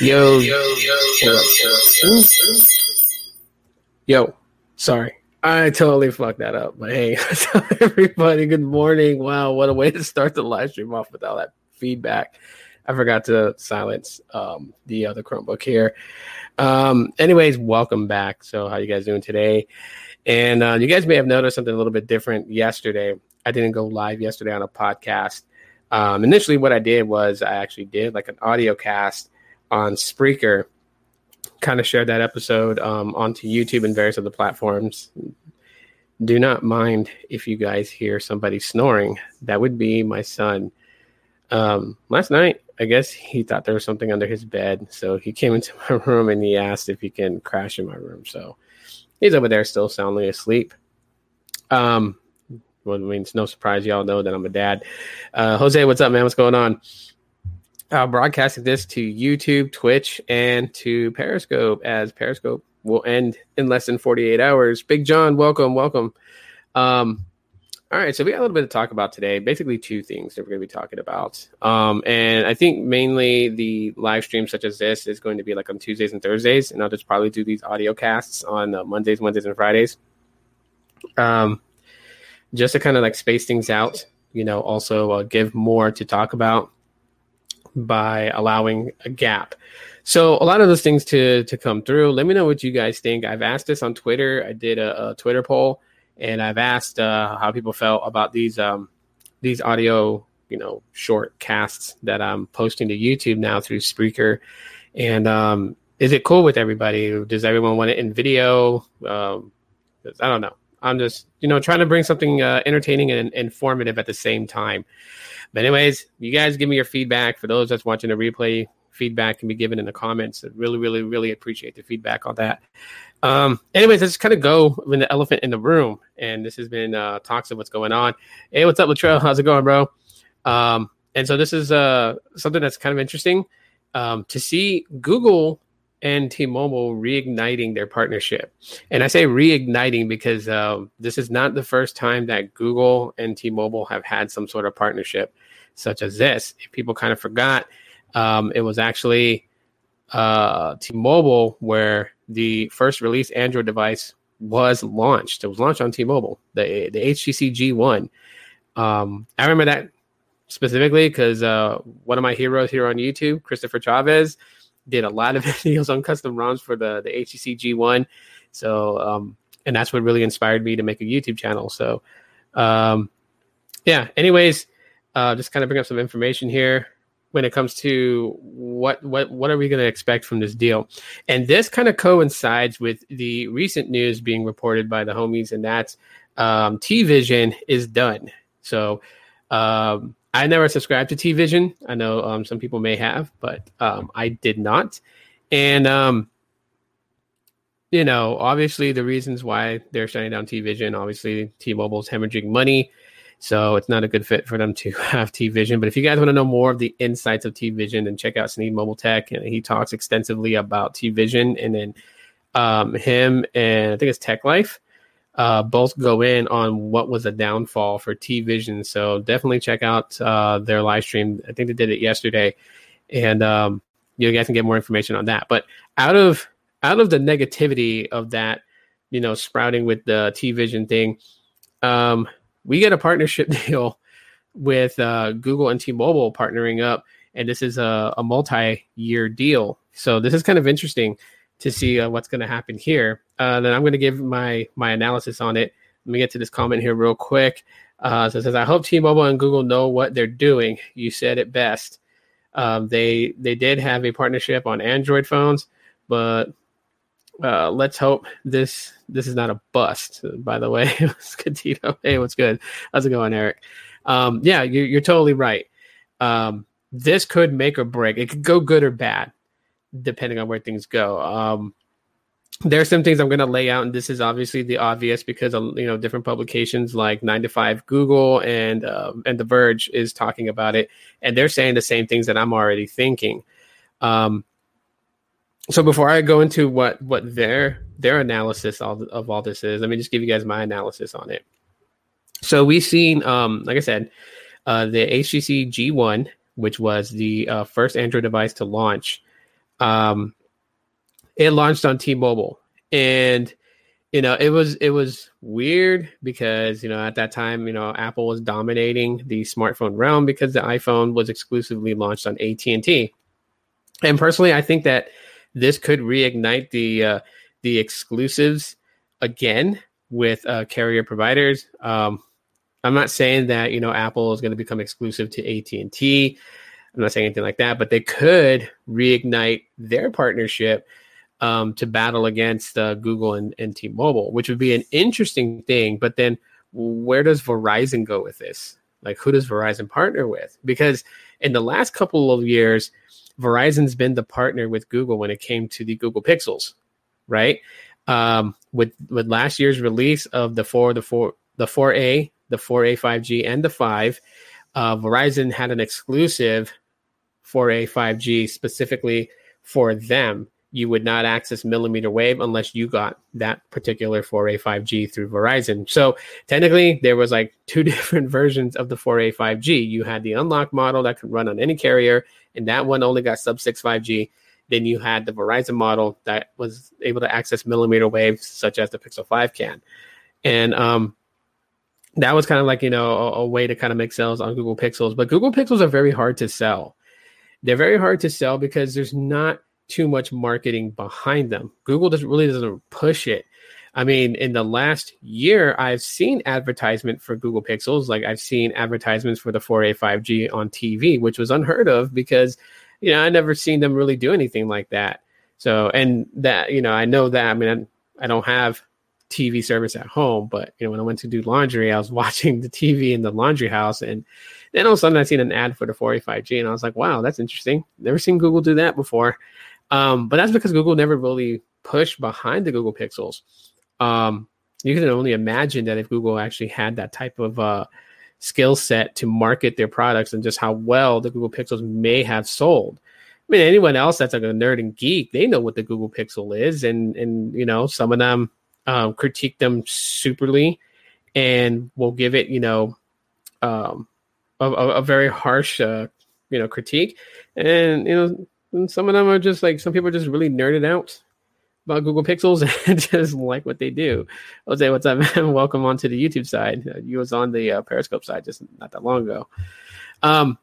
Yo, yo, yo, yo. Sorry, I totally fucked that up. But hey, everybody, good morning. Wow, what a way to start the live stream off with all that feedback. I forgot to silence um, the other Chromebook here. Um, anyways, welcome back. So, how you guys doing today? And uh, you guys may have noticed something a little bit different yesterday. I didn't go live yesterday on a podcast. Um, initially, what I did was I actually did like an audio cast on Spreaker. Kind of shared that episode um, onto YouTube and various other platforms. Do not mind if you guys hear somebody snoring. That would be my son. Um, last night, I guess he thought there was something under his bed, so he came into my room and he asked if he can crash in my room. So he's over there still soundly asleep. Um, well, I mean, it's no surprise y'all know that I'm a dad. Uh, Jose, what's up, man? What's going on? Uh, broadcasting this to YouTube, Twitch, and to Periscope as Periscope will end in less than 48 hours. Big John, welcome, welcome. Um, all right, so we got a little bit to talk about today. Basically, two things that we're going to be talking about. Um, and I think mainly the live stream such as this is going to be like on Tuesdays and Thursdays, and I'll just probably do these audio casts on uh, Mondays, Wednesdays, and Fridays. Um, just to kind of like space things out, you know, also uh, give more to talk about by allowing a gap. So a lot of those things to to come through. Let me know what you guys think. I've asked this on Twitter. I did a, a Twitter poll, and I've asked uh, how people felt about these um, these audio, you know, short casts that I'm posting to YouTube now through Spreaker. And um, is it cool with everybody? Does everyone want it in video? Um, I don't know. I'm just you know trying to bring something uh, entertaining and informative at the same time. But anyways, you guys give me your feedback. For those that's watching the replay, feedback can be given in the comments. I really, really, really appreciate the feedback on that. Um, anyways, let's kind of go with the elephant in the room. And this has been uh, talks of what's going on. Hey, what's up, Latrell? How's it going, bro? Um, and so this is uh, something that's kind of interesting um, to see Google and T-Mobile reigniting their partnership. And I say reigniting because uh, this is not the first time that Google and T-Mobile have had some sort of partnership such as this. If people kind of forgot, um, it was actually uh, T-Mobile where the first release Android device was launched. It was launched on T-Mobile, the the HTC G1. Um, I remember that specifically because uh, one of my heroes here on YouTube, Christopher Chavez, did a lot of videos on custom ROMs for the the HTC G1. So um, and that's what really inspired me to make a YouTube channel. So um, yeah. Anyways, uh, just kind of bring up some information here when it comes to what what what are we going to expect from this deal and this kind of coincides with the recent news being reported by the homies and that's um, t-vision is done so um, I never subscribed to T Vision. I know um, some people may have, but um, I did not. And um, you know, obviously the reasons why they're shutting down T Vision. Obviously, T Mobile's hemorrhaging money, so it's not a good fit for them to have T Vision. But if you guys want to know more of the insights of T Vision, then check out Sneed Mobile Tech. And he talks extensively about T Vision, and then um, him and I think it's Tech Life uh, both go in on what was a downfall for T Vision. So definitely check out uh, their live stream. I think they did it yesterday, and um, you guys can get more information on that. But out of out of the negativity of that, you know, sprouting with the T Vision thing, um, we get a partnership deal with uh, Google and T-Mobile partnering up, and this is a, a multi-year deal. So this is kind of interesting to see uh, what's going to happen here. Uh, then I'm going to give my my analysis on it. Let me get to this comment here real quick. Uh, so it says, "I hope T-Mobile and Google know what they're doing." You said it best. Um, they they did have a partnership on Android phones, but uh, let's hope this this is not a bust. By the way, it's good, Tito. Hey, what's good? How's it going, Eric? Um, yeah, you're, you're totally right. Um, this could make or break. It could go good or bad depending on where things go. Um, there are some things I'm going to lay out, and this is obviously the obvious because you know different publications like Nine to Five, Google, and uh, and The Verge is talking about it, and they're saying the same things that I'm already thinking. Um, so before I go into what what their their analysis of, of all this is, let me just give you guys my analysis on it. So we've seen, um, like I said, uh, the HTC G1, which was the uh, first Android device to launch um, it launched on T-Mobile, and you know it was it was weird because you know at that time you know Apple was dominating the smartphone realm because the iPhone was exclusively launched on AT and T, and personally, I think that this could reignite the uh, the exclusives again with uh, carrier providers. Um, I'm not saying that you know Apple is going to become exclusive to AT and T. I'm not saying anything like that, but they could reignite their partnership um, to battle against uh, Google and, and T-Mobile, which would be an interesting thing. But then, where does Verizon go with this? Like, who does Verizon partner with? Because in the last couple of years, Verizon's been the partner with Google when it came to the Google Pixels, right? Um, with with last year's release of the four, the four, the 4A, the 4A 5G, and the 5, uh, Verizon had an exclusive for a 5G specifically for them. You would not access millimeter wave unless you got that particular 4A 5G through Verizon. So technically, there was like two different versions of the 4A 5G. You had the unlocked model that could run on any carrier, and that one only got sub 6 5G. Then you had the Verizon model that was able to access millimeter waves, such as the Pixel 5 can. And um, that was kind of like, you know, a, a way to kind of make sales on Google Pixels. But Google Pixels are very hard to sell. They're very hard to sell because there's not too much marketing behind them. Google doesn't really doesn't push it. I mean, in the last year, I've seen advertisement for Google Pixels. Like I've seen advertisements for the 4A 5G on TV, which was unheard of because you know, I never seen them really do anything like that. So, and that, you know, I know that, I mean, I, I don't have TV service at home, but, you know, when I went to do laundry, I was watching the TV in the laundry house and then all of a sudden I seen an ad for the 4A5G and I was like, wow, that's interesting. Never seen Google do that before. Um, but that's because Google never really pushed behind the Google Pixels. Um, you can only imagine that if Google actually had that type of, uh, skill set to market their products and just how well the Google Pixels may have sold. I mean, anyone else that's like a nerd and geek, they know what the Google Pixel is, and and you know some of them um, critique them superly, and will give it you know um, a, a, very harsh uh, you know critique, and you know and some of them are just like some people are just really nerded out about Google Pixels and just like what they do. Jose, what's up, man? Welcome onto the YouTube side. Uh, you was on the uh, Periscope side just not that long ago. Um,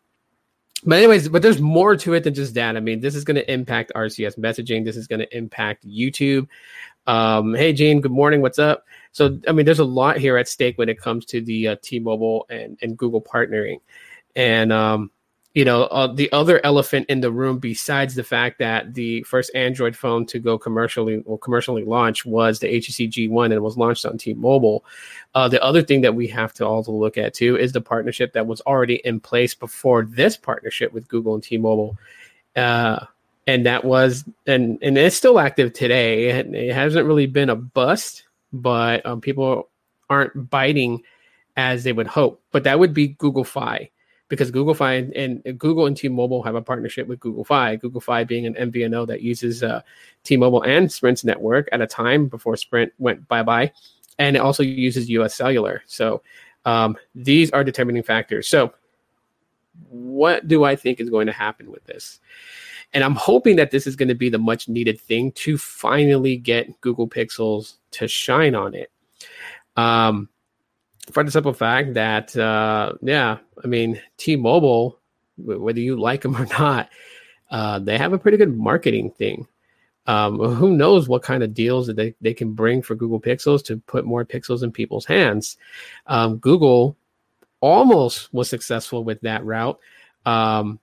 but anyways, but there's more to it than just that. I mean, this is going to impact RCS messaging. This is going to impact YouTube. Um, hey, Gene, good morning. What's up? So, I mean, there's a lot here at stake when it comes to the uh, T-Mobile and, and Google partnering. And um, you know, uh, the other elephant in the room, besides the fact that the first Android phone to go commercially or commercially launch was the HTC G1 and was launched on T-Mobile. Uh, the other thing that we have to also look at too is the partnership that was already in place before this partnership with Google and T-Mobile. Uh, and that was and and it's still active today. It, it hasn't really been a bust, but um, people aren't biting as they would hope. But that would be Google Fi because Google Fi and, and, Google and T-Mobile have a partnership with Google Fi. Google Fi being an MVNO that uses uh, T-Mobile and Sprint's network at a time before Sprint went bye bye, and it also uses U.S. Cellular. So um, these are determining factors. So what do I think is going to happen with this? And I'm hoping that this is going to be the much needed thing to finally get Google Pixels to shine on it. Um, for the simple fact that, uh, yeah, I mean, T-Mobile, whether you like them or not, uh, they have a pretty good marketing thing. Um, who knows what kind of deals that they, they can bring for Google Pixels to put more pixels in people's hands. Um, Google almost was successful with that route, um,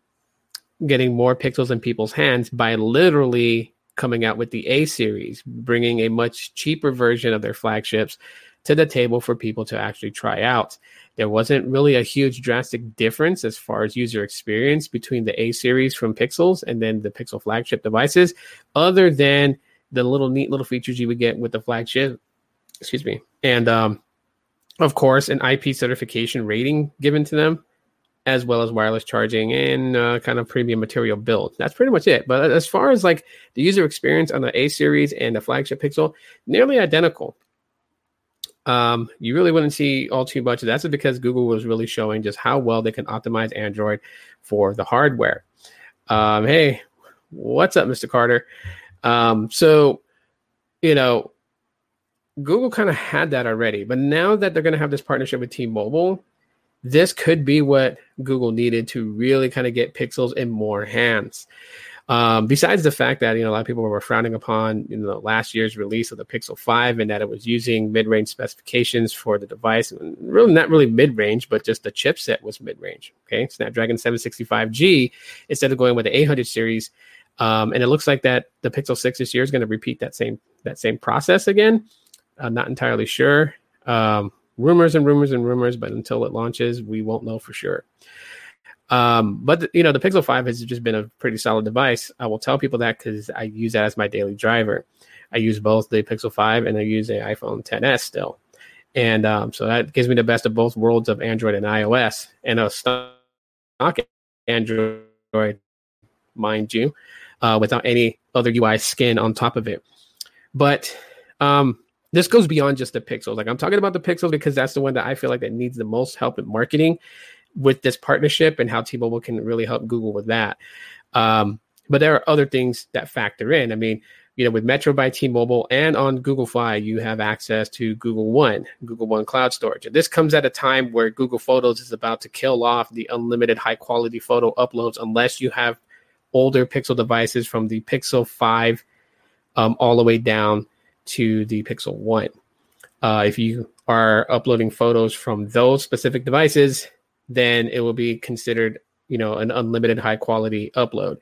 getting more pixels in people's hands by literally coming out with the A series, bringing a much cheaper version of their flagships to the table for people to actually try out. There wasn't really a huge drastic difference as far as user experience between the A series from Pixels and then the Pixel flagship devices, other than the little neat little features you would get with the flagship. Excuse me. And um, of course, an IP certification rating given to them, as well as wireless charging and uh, kind of premium material build. That's pretty much it. But as far as like the user experience on the A series and the flagship Pixel, nearly identical um, you really wouldn't see all too much. That's because Google was really showing just how well they can optimize Android for the hardware. Um, hey, What's up, Mr. Carter? Um, so, you know, Google kind of had that already, but now that they're going to have this partnership with T-Mobile, this could be what Google needed to really kind of get Pixels in more hands. Um, besides the fact that you know a lot of people were frowning upon you know last year's release of the Pixel 5 and that it was using mid-range specifications for the device, really not really mid-range, but just the chipset was mid-range. Okay, Snapdragon 765G instead of going with the 800 series, um, and it looks like that the Pixel 6 this year is going to repeat that same that same process again. I'm not entirely sure. Um, rumors and rumors and rumors, but until it launches, we won't know for sure. Um, but the, you know, the Pixel 5 has just been a pretty solid device. I will tell people that because I use that as my daily driver. I use both the Pixel 5 and I use a iPhone 10s still. And um, so that gives me the best of both worlds of Android and iOS and a stock Android, mind you, uh, without any other UI skin on top of it. But um, this goes beyond just the pixels. Like I'm talking about the pixels because that's the one that I feel like that needs the most help in marketing with this partnership and how T-Mobile can really help Google with that. Um, but there are other things that factor in. I mean, you know, with Metro by T-Mobile and on Google Fi, you have access to Google One, Google One Cloud Storage. And this comes at a time where Google Photos is about to kill off the unlimited high quality photo uploads unless you have older Pixel devices from the Pixel 5 um, all the way down to the Pixel 1. Uh, if you are uploading photos from those specific devices, then it will be considered you know an unlimited high quality upload.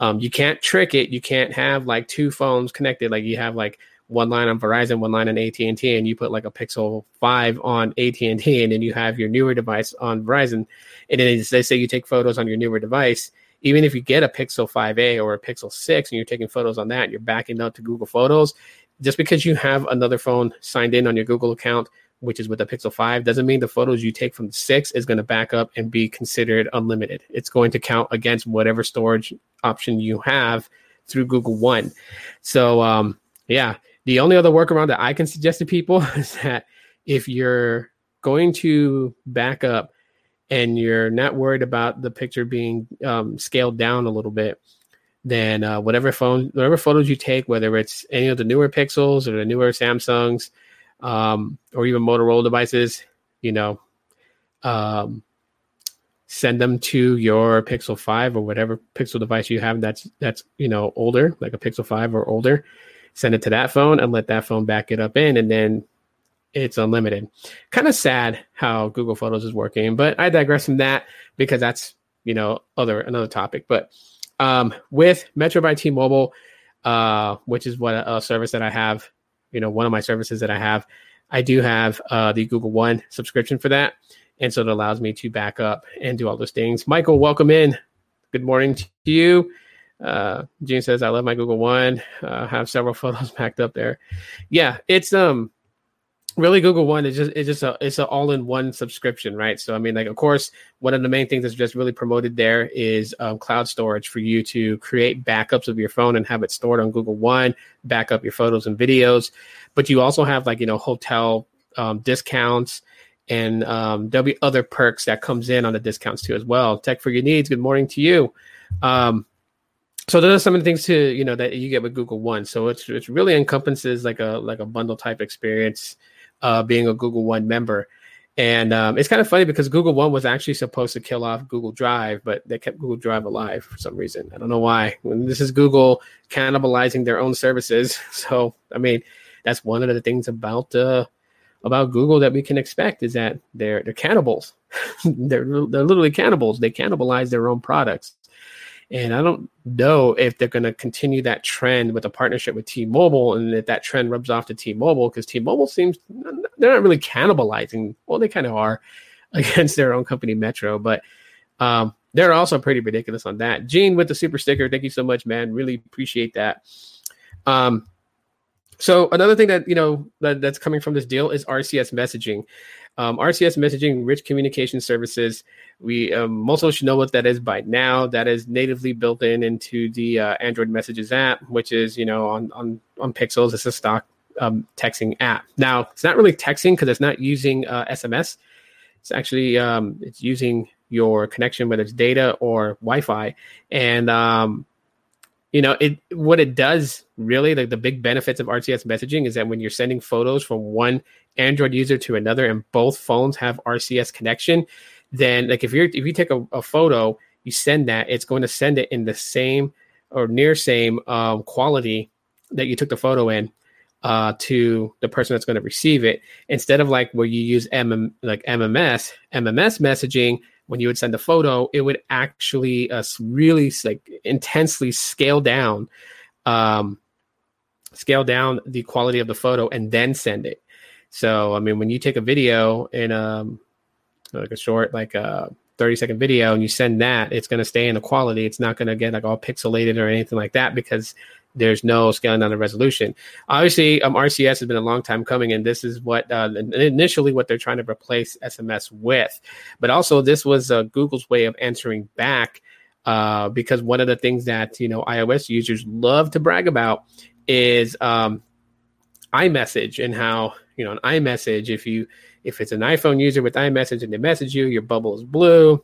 Um, you can't trick it. You can't have like two phones connected. Like you have like one line on verizon one line on at&t and you put like a pixel 5 on at&t and then you have your newer device on verizon. And then they say you take photos on your newer device. Even if you get a pixel 5a or a pixel 6 and you're taking photos on that and you're backing up to google photos just because you have another phone signed in on your Google account, which is with the Pixel 5, doesn't mean the photos you take from the 6 is going to back up and be considered unlimited. It's going to count against whatever storage option you have through Google One. So, um, yeah, the only other workaround that I can suggest to people is that if you're going to back up and you're not worried about the picture being um, scaled down a little bit, then uh, whatever phone, whatever photos you take, whether it's any of the newer Pixels or the newer Samsungs, um, or even Motorola devices, you know, um, send them to your Pixel Five or whatever Pixel device you have that's that's you know older, like a Pixel Five or older. Send it to that phone and let that phone back it up in, and then it's unlimited. Kind of sad how Google Photos is working, but I digress from that because that's you know other another topic. But um, with Metro by T-Mobile, uh, which is what a, a, service that I have, you know, one of my services that I have, I do have uh, the Google One subscription for that, and so it allows me to back up and do all those things. Michael, welcome in. Good morning to you. Uh, Gene says, "I love my Google One. Uh, have several photos backed up there. Yeah, it's um really google one is just it's just a it's an all-in-one subscription right? So i mean like of course one of the main things that's just really promoted there is um, cloud storage for you to create backups of your phone and have it stored on google one back up your photos and videos. But you also have like you know hotel um, discounts and um, there'll be other perks that comes in on the discounts too as well. Tech for your needs good morning to you. Um, so those are some of the things to you know that you get with google one. So it's it really encompasses like a like a bundle type experience uh, being a Google One member. And um, it's kind of funny because Google One was actually supposed to kill off Google Drive, but they kept Google Drive alive for some reason. I don't know why. This is Google cannibalizing their own services, so I mean, that's one of the things about uh, about Google that we can expect is that they're they're cannibals. they're they're literally cannibals. They cannibalize their own products. And I don't know if they're going to continue that trend with a partnership with T-Mobile, and if that trend rubs off to T-Mobile because T-Mobile seems they're not really cannibalizing. Well, they kind of are against their own company, Metro, but um, they're also pretty ridiculous on that. Gene with the super sticker, thank you so much, man. Really appreciate that. Um, so another thing that you know that, that's coming from this deal is RCS messaging. Um, RCS messaging, rich communication services. We um, most of us should know what that is by now. That is natively built in into the uh, Android Messages app, which is you know on on on Pixels. It's a stock um, texting app. Now it's not really texting because it's not using uh, SMS. It's actually um, it's using your connection, whether it's data or Wi-Fi, and um, you know, it what it does really, like the big benefits of RCS messaging is that when you're sending photos from one Android user to another and both phones have RCS connection, then like if you're if you take a, a photo, you send that, it's going to send it in the same or near same um, quality that you took the photo in uh, to the person that's going to receive it. Instead of like where you use M like MMS MMS messaging when you would send a photo, it would actually uh, really like intensely scale down, um, scale down the quality of the photo and then send it. So, I mean, when you take a video in um, like a short, like a 30 second video and you send that, it's going to stay in the quality. It's not going to get like all pixelated or anything like that because there's no scaling down the resolution. Obviously, um, RCS has been a long time coming, and this is what uh, initially what they're trying to replace SMS with. But also, this was uh, Google's way of answering back uh, because one of the things that you know iOS users love to brag about is um, iMessage and how you know an iMessage if you if it's an iPhone user with iMessage and they message you, your bubble is blue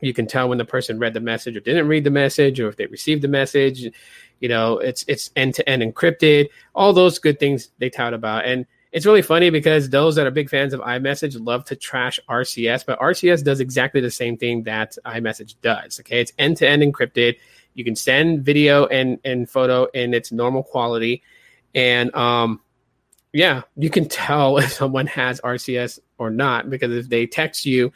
you can tell when the person read the message or didn't read the message or if they received the message you know it's it's end to end encrypted all those good things they tout about and it's really funny because those that are big fans of iMessage love to trash RCS, but RCS does exactly the same thing that iMessage does. Okay, it's end to end encrypted. You can send video and and photo in its normal quality, and um, yeah, you can tell if someone has RCS or not because if they text you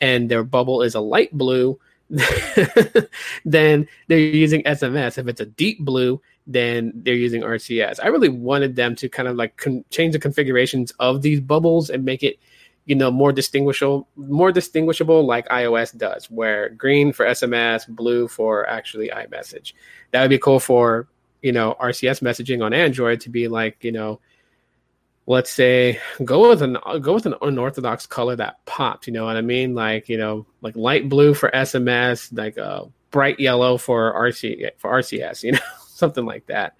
and their bubble is a light blue, then they're using SMS. If it's a deep blue, then they're using RCS. I really wanted them to kind of like con- change the configurations of these bubbles and make it, you know, more distinguishable, more distinguishable like iOS does, where green for SMS, blue for actually iMessage. That would be cool for you know RCS messaging on Android to be like you know let's say go with an go with an unorthodox color that pops you know what i mean? Like you know like light blue for sms like a uh, bright yellow for rc for rcs you know something like that.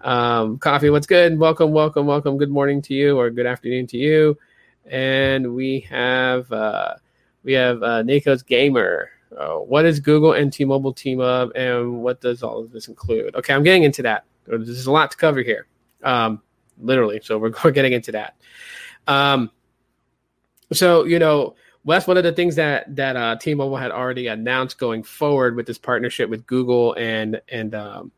Um, coffee what's good? Welcome welcome welcome. Good morning to you or good afternoon to you. And we have uh we have uh Nico's gamer. Uh, what is google and t-mobile team up and what does all of this include? Okay i'm getting into that. There's a lot to cover here. Um literally. So we're, getting into that. Um, so you know, Wes, one of the things that that uh, T-Mobile had already announced going forward with this partnership with Google and and um,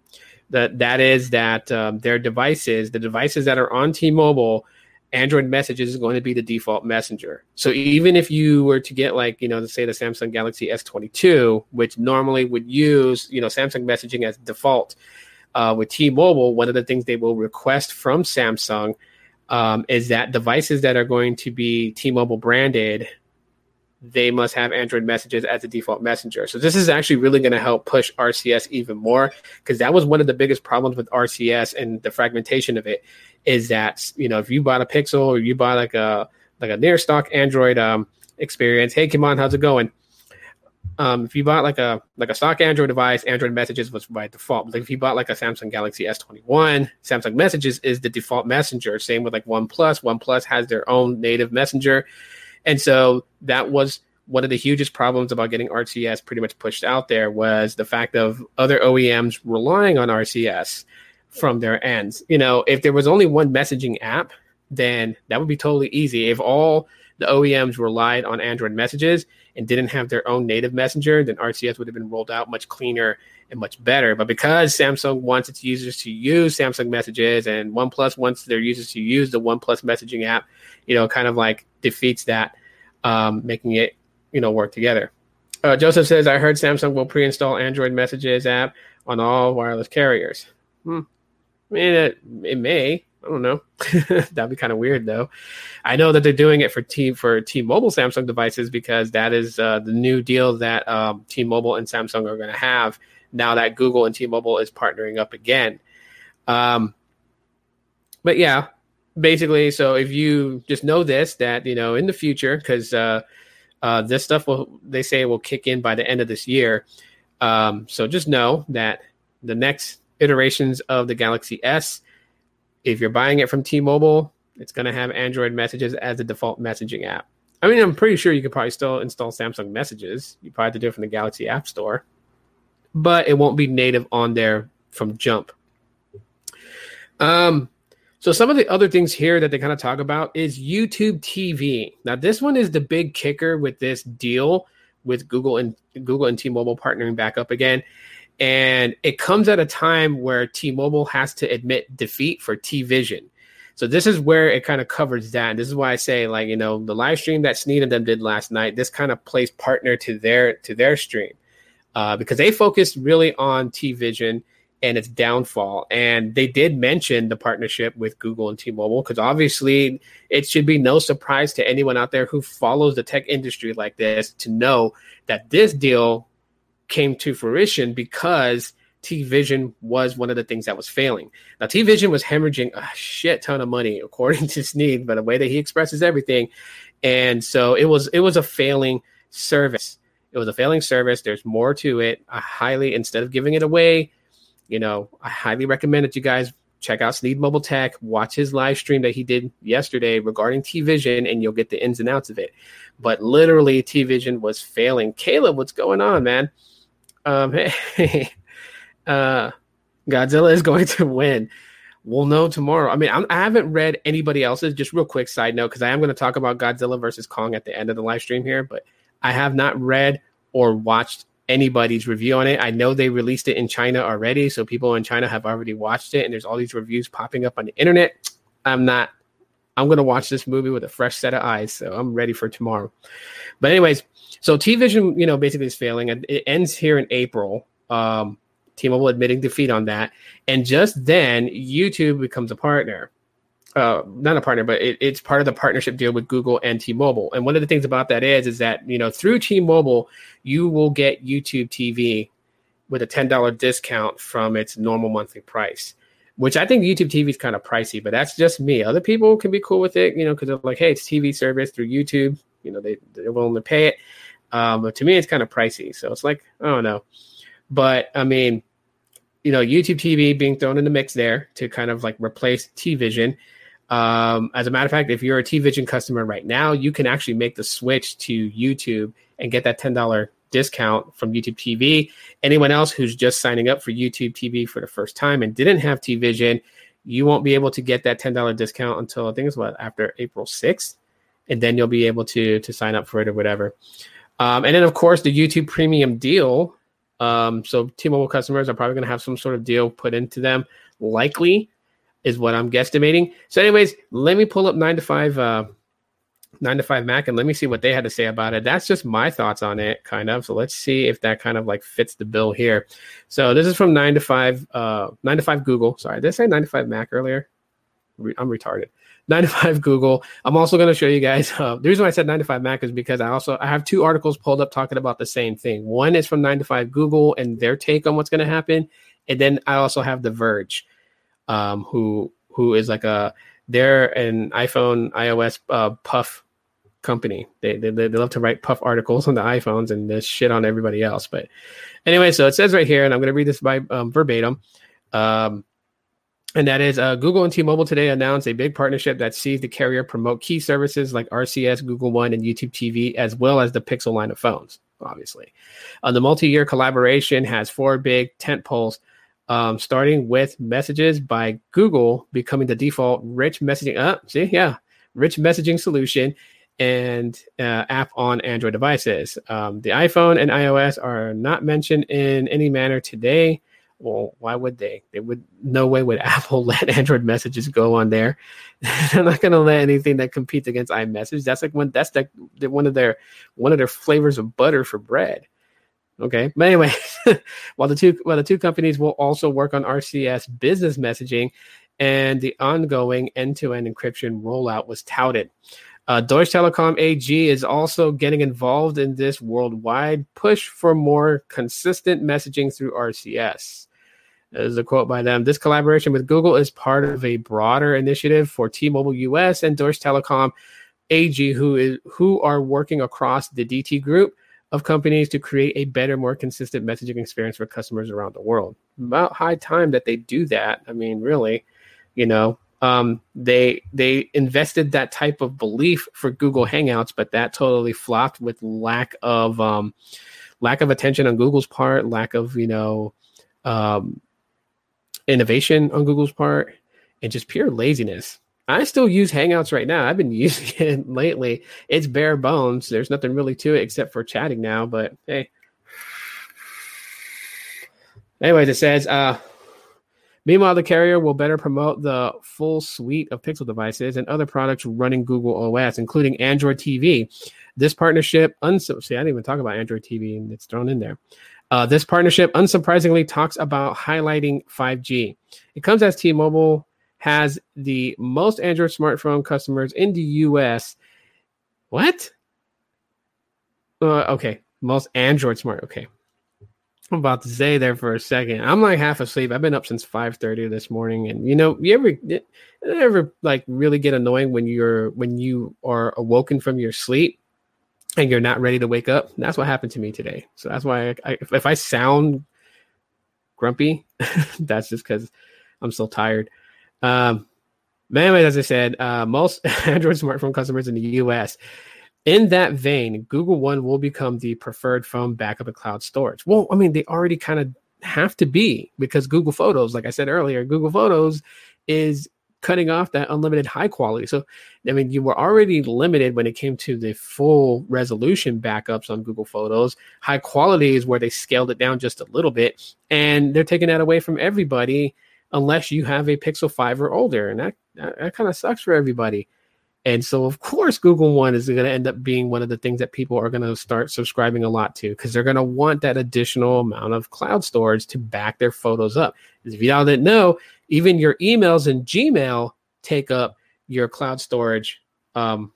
that that is that um, their devices, the devices that are on T-Mobile, Android messages is going to be the default messenger. So even if you were to get like, you know, say the Samsung Galaxy S22, which normally would use, you know, Samsung messaging as default, uh, with T-Mobile, one of the things they will request from Samsung um, is that devices that are going to be T-Mobile branded, they must have Android messages as a default messenger. So this is actually really going to help push RCS even more because that was one of the biggest problems with RCS and the fragmentation of it is that you know if you bought a Pixel or you bought like a like a near stock Android um, experience, hey, come on, how's it going? Um, if you bought like a like a stock Android device, Android Messages was by default. But if you bought like a Samsung Galaxy S21, Samsung Messages is the default messenger. Same with like OnePlus. OnePlus has their own native messenger, and so that was one of the hugest problems about getting RCS pretty much pushed out there was the fact of other OEMs relying on RCS from their ends. You know, if there was only one messaging app, then that would be totally easy. If all the OEMs relied on Android messages and didn't have their own native messenger, then RCS would have been rolled out much cleaner and much better. But because Samsung wants its users to use Samsung messages and OnePlus wants their users to use the OnePlus messaging app, you know, kind of like defeats that, um, making it, you know, work together. Uh, Joseph says, I heard Samsung will pre install Android messages app on all wireless carriers. Hmm. I mean, it, it may. I don't know. That'd be kind of weird though. I know that they're doing it for T for T-Mobile Samsung devices because that is uh, the new deal that um, T-Mobile and Samsung are going to have now that Google and T-Mobile is partnering up again. Um, but yeah, basically, so if you just know this, that you know in the future, because uh, uh, this stuff will they say will kick in by the end of this year. Um, so just know that the next iterations of the Galaxy S if you're buying it from T-Mobile, it's going to have Android messages as the default messaging app. I mean, I'm pretty sure you could probably still install Samsung Messages. You probably have to do it from the Galaxy App Store, but it won't be native on there from jump. Um, so some of the other things here that they kind of talk about is YouTube TV. Now this one is the big kicker with this deal with Google and Google and T-Mobile partnering back up again. And it comes at a time where T-Mobile has to admit defeat for T-Vision. So this is where it kind of covers that. And this is why I say, like, you know, the live stream that Sneed and them did last night, this kind of plays partner to their to their stream. Uh, because they focused really on T-Vision and its downfall. And they did mention the partnership with Google and T-Mobile because obviously it should be no surprise to anyone out there who follows the tech industry like this to know that this deal came to fruition because T Vision was one of the things that was failing. Now, T Vision was hemorrhaging a shit ton of money, according to Sneed, by the way that he expresses everything. And so it was it was a failing service. It was a failing service. There's more to it. I highly, instead of giving it away, you know, I highly recommend that you guys check out Sneed Mobile Tech, watch his live stream that he did yesterday regarding T Vision, and you'll get the ins and outs of it. But literally, T Vision was failing. Caleb, what's going on, man? Um, uh, Godzilla is going to win. We'll know tomorrow. I mean, I'm, I have not read anybody else's. Just real quick side note, because I am going to talk about Godzilla versus Kong at the end of the live stream here, but I have not read or watched anybody's review on it. I know they released it in China already, so people in China have already watched it, and there's all these reviews popping up on the internet. I'm not. I'm to watch this movie with a fresh set of eyes, so I'm ready for tomorrow. But anyways, so T Vision, you know, basically is failing, it ends here in April. Um, T-Mobile admitting defeat on that, and just then YouTube becomes a partner. Uh, not a partner, but it, it's part of the partnership deal with Google and T-Mobile. And one of the things about that is, is that you know through T-Mobile, you will get YouTube TV with a ten dollar discount from its normal monthly price. Which I think YouTube TV is kind of pricey, but that's just me. Other people can be cool with it, you know, because they're like, hey, it's TV service through YouTube. You know, they they're willing to pay it. Um, but to me, it's kind of pricey. So it's like, I don't know. But I mean, you know, YouTube TV being thrown in the mix there to kind of like replace T Vision. Um, as a matter of fact, if you're a T Vision customer right now, you can actually make the switch to YouTube and get that ten dollar discount from YouTube TV. Anyone else who's just signing up for YouTube TV for the first time and didn't have T Vision, you won't be able to get that ten dollar discount until I think it's what after April sixth, and then you'll be able to to sign up for it or whatever. Um, and then of course the YouTube Premium deal um, so T-Mobile customers are probably going to have some sort of deal put into them. Likely is what I'm guesstimating. So, anyways, let me pull up nine to five, uh, nine to five Mac, and let me see what they had to say about it. That's just my thoughts on it, kind of. So let's see if that kind of like fits the bill here. So this is from nine to five, uh, nine to five Google. Sorry, did I say nine to five Mac earlier? I'm retarded. 9 to 5 Google. I'm also going to show you guys. Uh, the reason I said 9 to 5 Mac is because I also I have two articles pulled up talking about the same thing. One is from 9 to 5 Google and their take on what's going to happen, and then I also have The Verge, um, who who is like a they're an iPhone iOS uh, puff company. They, they they love to write puff articles on the iPhones and this shit on everybody else. But anyway, so it says right here, and I'm going to read this by um, verbatim. Um, and that is uh, Google and T-Mobile today announced a big partnership that sees the carrier promote key services like RCS, Google One, and YouTube TV, as well as the Pixel line of phones. Obviously, uh, the multi-year collaboration has four big tent poles, um, starting with messages by Google becoming the default rich messaging. Uh, see, yeah, rich messaging solution and uh, app on Android devices. Um, the iPhone and iOS are not mentioned in any manner today well, why would they? They would no way would Apple let Android messages go on there. They're not going to let anything that competes against iMessage. That's like one. That's like one of their one of their flavors of butter for bread. Okay, but anyway, while the two while the two companies will also work on RCS business messaging, and the ongoing end-to-end encryption rollout was touted. Uh, Deutsche Telekom AG is also getting involved in this worldwide push for more consistent messaging through RCS. As a quote by them, this collaboration with Google is part of a broader initiative for T-Mobile US and Deutsche Telekom AG, who is who are working across the DT group of companies to create a better, more consistent messaging experience for customers around the world. About high time that they do that. I mean, really, you know, um, they they invested that type of belief for Google Hangouts, but that totally flopped with lack of um, lack of attention on Google's part, lack of you know um, innovation on Google's part and just pure laziness. I still use Hangouts right now. I've been using it lately. It's bare bones. There's nothing really to it except for chatting now, but hey. Anyways, it says, uh, meanwhile, the carrier will better promote the full suite of Pixel devices and other products running Google OS, including Android TV. This partnership, uns- see, I didn't even talk about Android TV, and it's thrown in there. Uh, this partnership, unsurprisingly, talks about highlighting 5G. It comes as T-Mobile has the most Android smartphone customers in the US. What? Uh, okay, most Android smart. Okay, I'm about to say there for a second. I'm like half asleep. I've been up since 5:30 this morning, and you know, you ever you ever like really get annoying when you're when you are awoken from your sleep and you're not ready to wake up? That's what happened to me today. So that's why I, I, if, I sound grumpy, that's just because I'm still tired. Um, but anyway, as I said, uh, most Android smartphone customers in the US, in that vein, Google One will become the preferred phone backup and cloud storage. Well, I mean, they already kind of have to be because Google Photos, like I said earlier, Google Photos is cutting off that unlimited high quality. So, I mean, you were already limited when it came to the full resolution backups on Google Photos. High quality is where they scaled it down just a little bit, and they're taking that away from everybody unless you have a Pixel 5 or older. And that, that, that kind of sucks for everybody. And so, of course, Google One is going to end up being one of the things that people are going to start subscribing a lot to because they're going to want that additional amount of cloud storage to back their photos up. As if y'all didn't know, even your emails and Gmail take up your cloud storage um,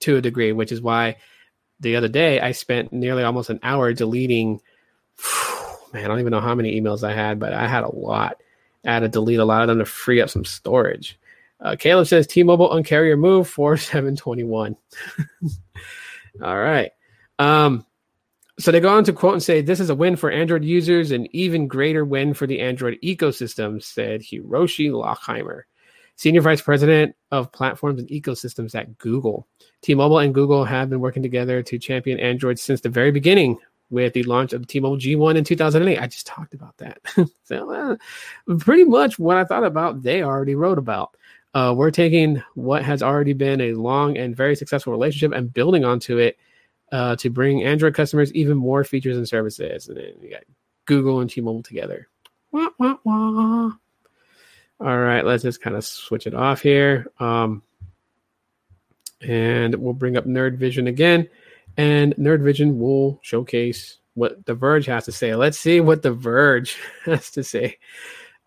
to a degree, which is why the other day I spent nearly almost an hour deleting. Man, I don't even know how many emails I had, but I had a lot I had to delete a lot of them to free up some storage. Uh, Caleb says T-Mobile uncarrier move for 721. All right. Um, so they go on to quote and say, This is a win for Android users, an even greater win for the Android ecosystem, said Hiroshi Lockheimer, Senior Vice President of Platforms and Ecosystems at Google. T Mobile and Google have been working together to champion Android since the very beginning, with the launch of the T-Mobile G1 in 2008. I just talked about that. so uh, pretty much what I thought about, they already wrote about. Uh, we're taking what has already been a long and very successful relationship and building onto it uh, to bring Android customers even more features and services. And then you got Google and T-Mobile together. Wah, wah, wah. All right, let's just kind of switch it off here. Um, and we'll bring up Nerd Vision again and Nerd Vision will showcase what The Verge has to say. Let's see what The Verge has to say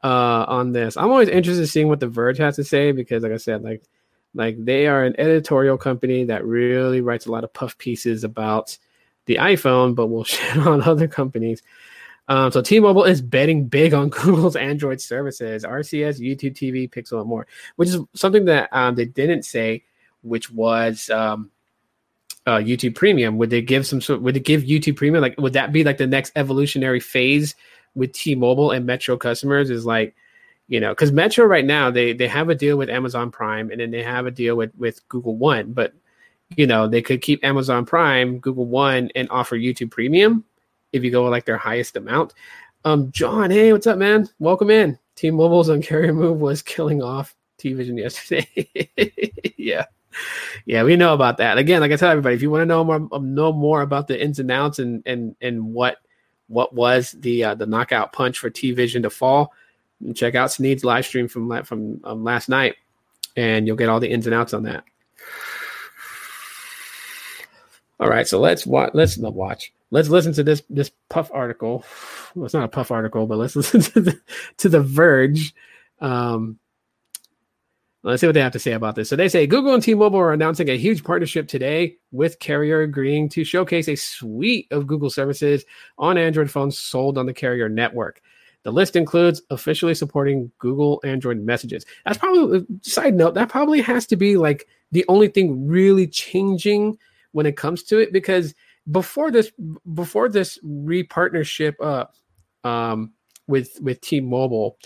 uh, on this. I'm always interested in seeing what The Verge has to say because, like I said, like like they are an editorial company that really writes a lot of puff pieces about the iPhone, but will shit on other companies. Um, so T-Mobile is betting big on Google's Android services, RCS, YouTube TV, Pixel, and more, which is something that um, they didn't say, which was um, uh, YouTube Premium? Would they give some sort? Would they give YouTube Premium? Like, would that be like the next evolutionary phase with T-Mobile and Metro customers? Is like, you know, because Metro right now they they have a deal with Amazon Prime and then they have a deal with with Google One, but you know they could keep Amazon Prime, Google One, and offer YouTube Premium if you go like their highest amount. Um, John, hey, what's up, man? Welcome in. T-Mobile's Un-carrier move was killing off T-Vision yesterday. yeah yeah, we know about that. Again, like I tell everybody, if you want to know more, um, know more about the ins and outs and and and what what was the uh, the knockout punch for T Vision to fall, check out Sneed's live stream from from um, last night, and you'll get all the ins and outs on that. All right, so let's watch. Let's not watch. Let's listen to this this Puff article. Well, it's not a Puff article, but let's listen to the to the Verge. Um, Let's see what they have to say about this. So they say Google and T-Mobile are announcing a huge partnership today, with carrier agreeing to showcase a suite of Google services on Android phones sold on the carrier network. The list includes officially supporting Google Android messages. That's probably side note. That probably has to be like the only thing really changing when it comes to it because before this before this repartnership uh um with with T-Mobile,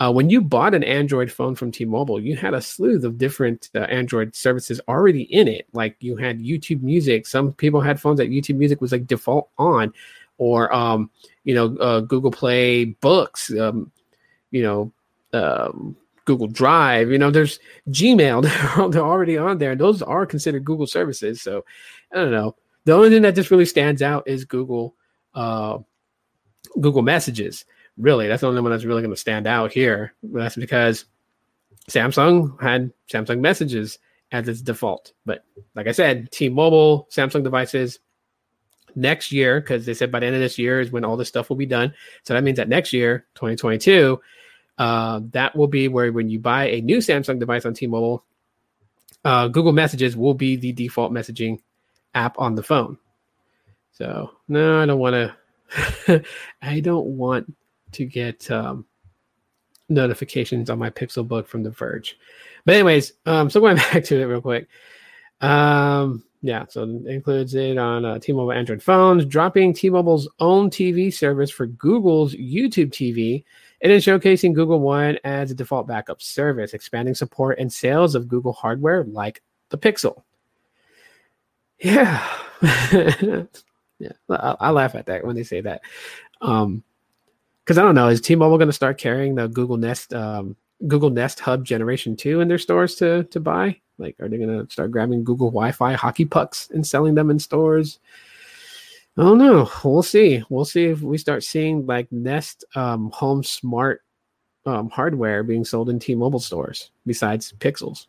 uh, when you bought an Android phone from T-Mobile, you had a slew of different uh, Android services already in it. Like you had YouTube Music. Some people had phones that YouTube Music was like default on, or um, you know uh, Google Play Books. Um, you know, um, Google Drive. You know, there's Gmail. They're, already on there. Those are considered Google services. So I don't know. The only thing that just really stands out is Google uh, Google Messages. Really, that's the only one that's really going to stand out here. That's because Samsung had Samsung Messages as its default. But like I said, T-Mobile, Samsung devices next year, because they said by the end of this year is when all this stuff will be done. So that means that next year, 2022, uh, that will be where when you buy a new Samsung device on T-Mobile, uh, Google Messages will be the default messaging app on the phone. So no, I don't want to. I don't want to get um, notifications on my Pixel Book from The Verge. But anyways, um, so going back to it real quick. Um, yeah, so includes it on uh, T-Mobile Android phones, dropping T-Mobile's own TV service for Google's YouTube TV, and then showcasing Google One as a default backup service, expanding support and sales of Google hardware like the Pixel. Yeah, yeah, I, I, laugh at that when they say that. Um, because I don't know, is T-Mobile going to start carrying the Google Nest um, Google Nest Hub Generation Two in their stores to to buy? Like, are they going to start grabbing Google Wi-Fi hockey pucks and selling them in stores? I don't know. We'll see. We'll see if we start seeing like Nest um, Home Smart um, hardware being sold in T-Mobile stores besides Pixels.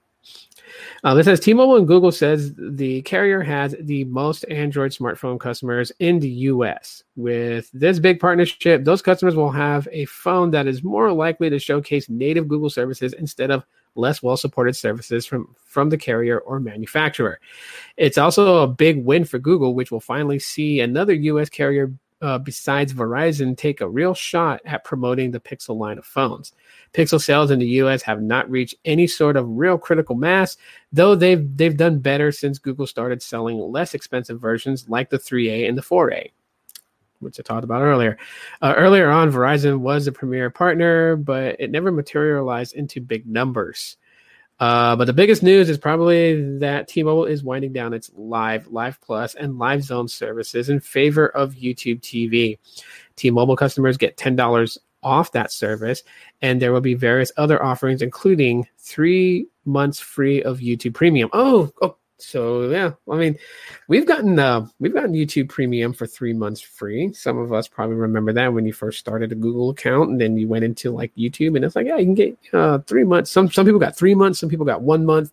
Uh, this says T-Mobile and Google says the carrier has the most Android smartphone customers in the U.S. With this big partnership, those customers will have a phone that is more likely to showcase native Google services instead of less well-supported services from from the carrier or manufacturer. It's also a big win for Google, which will finally see another U.S. carrier uh, besides Verizon take a real shot at promoting the Pixel line of phones. Pixel sales in the US have not reached any sort of real critical mass, though they've they've done better since Google started selling less expensive versions like the 3A and the 4A, which I talked about earlier. Uh, earlier on, Verizon was the premier partner, but it never materialized into big numbers. Uh, but the biggest news is probably that T-Mobile is winding down its Live, Live Plus, and Live Zone services in favor of YouTube TV. T-Mobile customers get ten dollars off that service. And there will be various other offerings, including three months free of YouTube Premium. Oh, oh so yeah. I mean, we've gotten uh, we've gotten YouTube Premium for three months free. Some of us probably remember that when you first started a Google account, and then you went into like YouTube, and it's like, yeah, you can get uh, three months. Some some people got three months, some people got one month.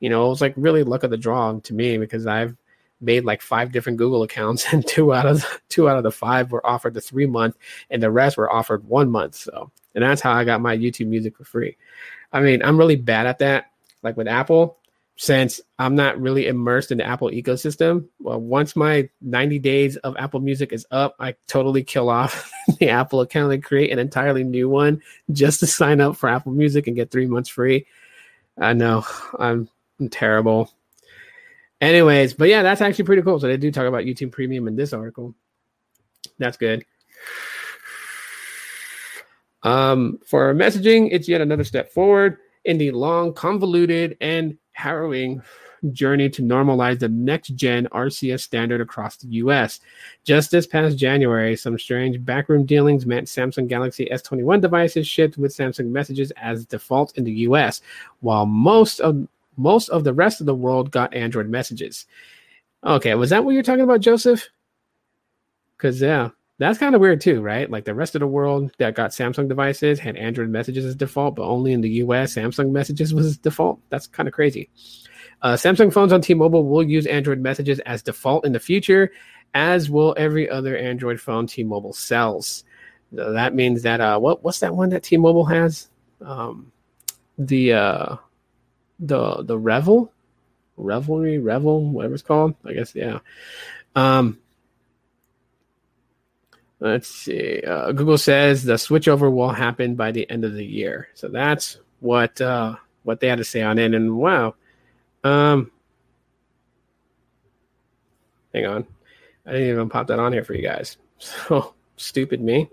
You know, it was like really luck of the draw to me because I've made like five different Google accounts, and two out of the, two out of the five were offered the three month, and the rest were offered one month. So, and that's how I got my YouTube Music for free. I mean, I'm really bad at that. Like with Apple, since I'm not really immersed in the Apple ecosystem. Well, once my 90 days of Apple Music is up, I totally kill off the Apple account and create an entirely new one just to sign up for Apple Music and get three months free. I know I'm, I'm terrible. Anyways, but yeah, that's actually pretty cool. So they do talk about YouTube Premium in this article. That's good. Um, for messaging, it's yet another step forward in the long, convoluted, and harrowing journey to normalize the next gen RCS standard across the US. Just this past January, some strange backroom dealings meant Samsung Galaxy S21 devices shipped with Samsung messages as default in the US, while most of most of the rest of the world got Android messages. Okay, was that what you're talking about, Joseph? Because, yeah, that's kind of weird too, right? Like the rest of the world that got Samsung devices had Android messages as default, but only in the US, Samsung messages was default. That's kind of crazy. Uh, Samsung phones on T Mobile will use Android messages as default in the future, as will every other Android phone T Mobile sells. So that means that, uh, what, what's that one that T Mobile has? Um, the, uh, the the REVVL revelry REVVL whatever it's called i guess yeah um let's see uh, google says the switchover will happen by the end of the year. So that's what uh what they had to say on it. And wow um hang on. I didn't even pop that on here for you guys. So stupid me.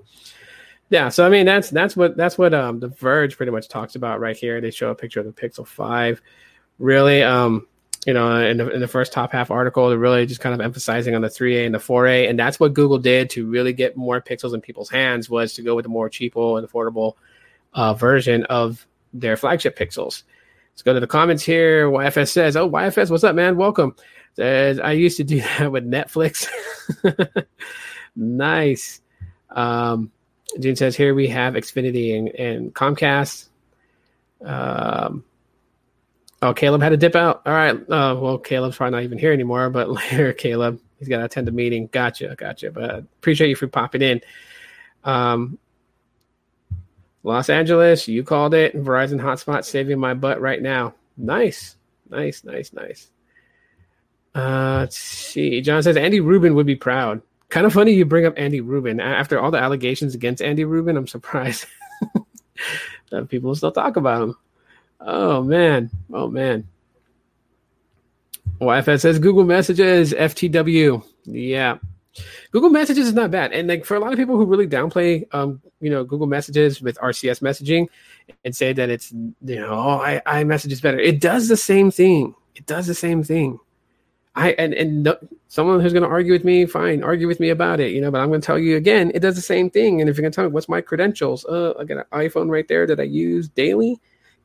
Yeah, so I mean that's that's what that's what um the Verge pretty much talks about right here. They show a picture of the Pixel Five, really um you know in the, in the first top half article they're really just kind of emphasizing on the 3a and the 4a and that's what google did to really get more pixels in people's hands was to go with the more cheapo and affordable uh, version of their flagship pixels. Let's go to the comments here. YFS says, "Oh, YFS, what's up, man? Welcome." Says, "I used to do that with Netflix." nice. Um, June says, "Here we have Xfinity and, and Comcast." Um, oh, Caleb had to dip out. All right. Uh, well, Caleb's probably not even here anymore. But later, Caleb, he's got to attend a meeting. Gotcha, gotcha. But appreciate you for popping in. Um, Los Angeles, you called it. Verizon hotspot saving my butt right now. Nice, nice, nice, nice. Uh, let's see. John says Andy Rubin would be proud. Kind of funny you bring up Andy Rubin after all the allegations against Andy Rubin. I'm surprised that people still talk about him. Oh man, oh man. YFS says Google Messages FTW. Yeah, Google Messages is not bad, and like for a lot of people who really downplay, um, you know, Google Messages with RCS messaging, and say that it's you know, oh, I iMessage is better. It does the same thing. It does the same thing. I and and no, someone who's going to argue with me, fine, argue with me about it, you know. But I'm going to tell you again, it does the same thing. And if you're going to tell me what's my credentials, uh, I got an iPhone right there that I use daily,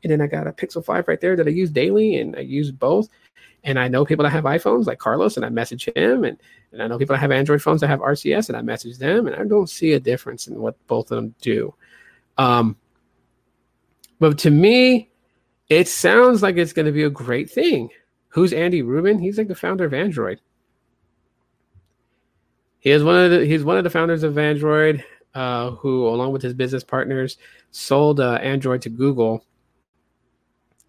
and then I got a Pixel Five right there that I use daily, and I use both. And I know people that have iPhones like Carlos, and I message him, and, and I know people that have Android phones that have RCS, and I message them, and I don't see a difference in what both of them do. Um, but to me, it sounds like it's going to be a great thing. Who's Andy Rubin? He's like the founder of Android. He is one of the he's one of the founders of Android, uh, who, along with his business partners, sold uh, Android to Google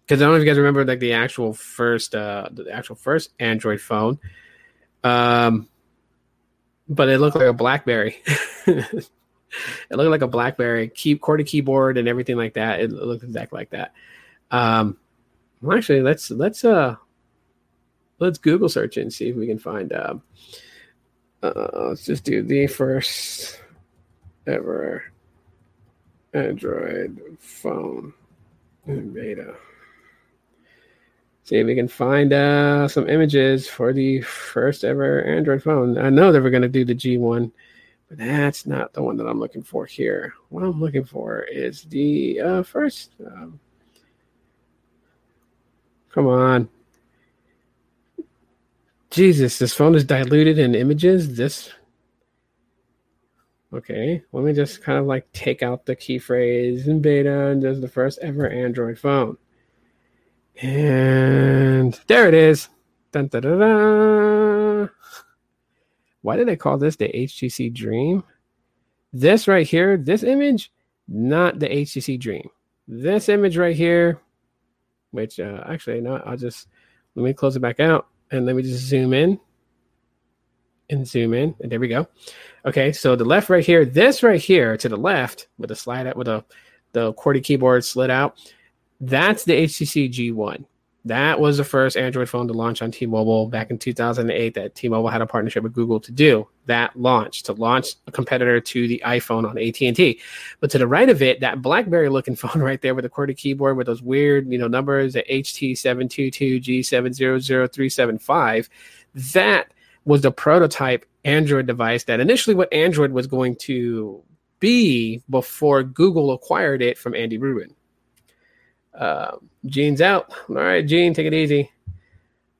because I don't know if you guys remember like the actual first uh the actual first Android phone. Um but it looked like a Blackberry. it looked like a Blackberry, key QWERTY keyboard and everything like that. It looked exactly like that. Um well, actually let's let's uh let's Google search it and see if we can find um uh, let's just do the first ever Android phone in beta. See if we can find uh, some images for the first ever Android phone. I know they were going to do the G1, but that's not the one that I'm looking for here. What I'm looking for is the uh, first. Um, come on. Jesus, this phone is diluted in images. This. Okay, let me just kind of like take out the key phrase in beta and just the first ever Android phone. And there it is. Dun, Why did I call this the HTC Dream? This right here, this image, not the HTC Dream. This image right here, which uh, actually, no, I'll just let me close it back out and let me just zoom in and zoom in. And there we go. Okay, so the left right here, this right here to the left with a slide out with a the QWERTY keyboard slid out that's the HTC G1. That was the first Android phone to launch on T-Mobile back in 2008 that T-Mobile had a partnership with Google to do that launch to launch a competitor to the iPhone on AT&T. But to the right of it, that BlackBerry looking phone right there with the QWERTY keyboard with those weird, you know, numbers, the HT722G700375, that was the prototype Android device that initially what Android was going to be before Google acquired it from Andy Rubin. Uh, Gene's out. All right, Gene, take it easy.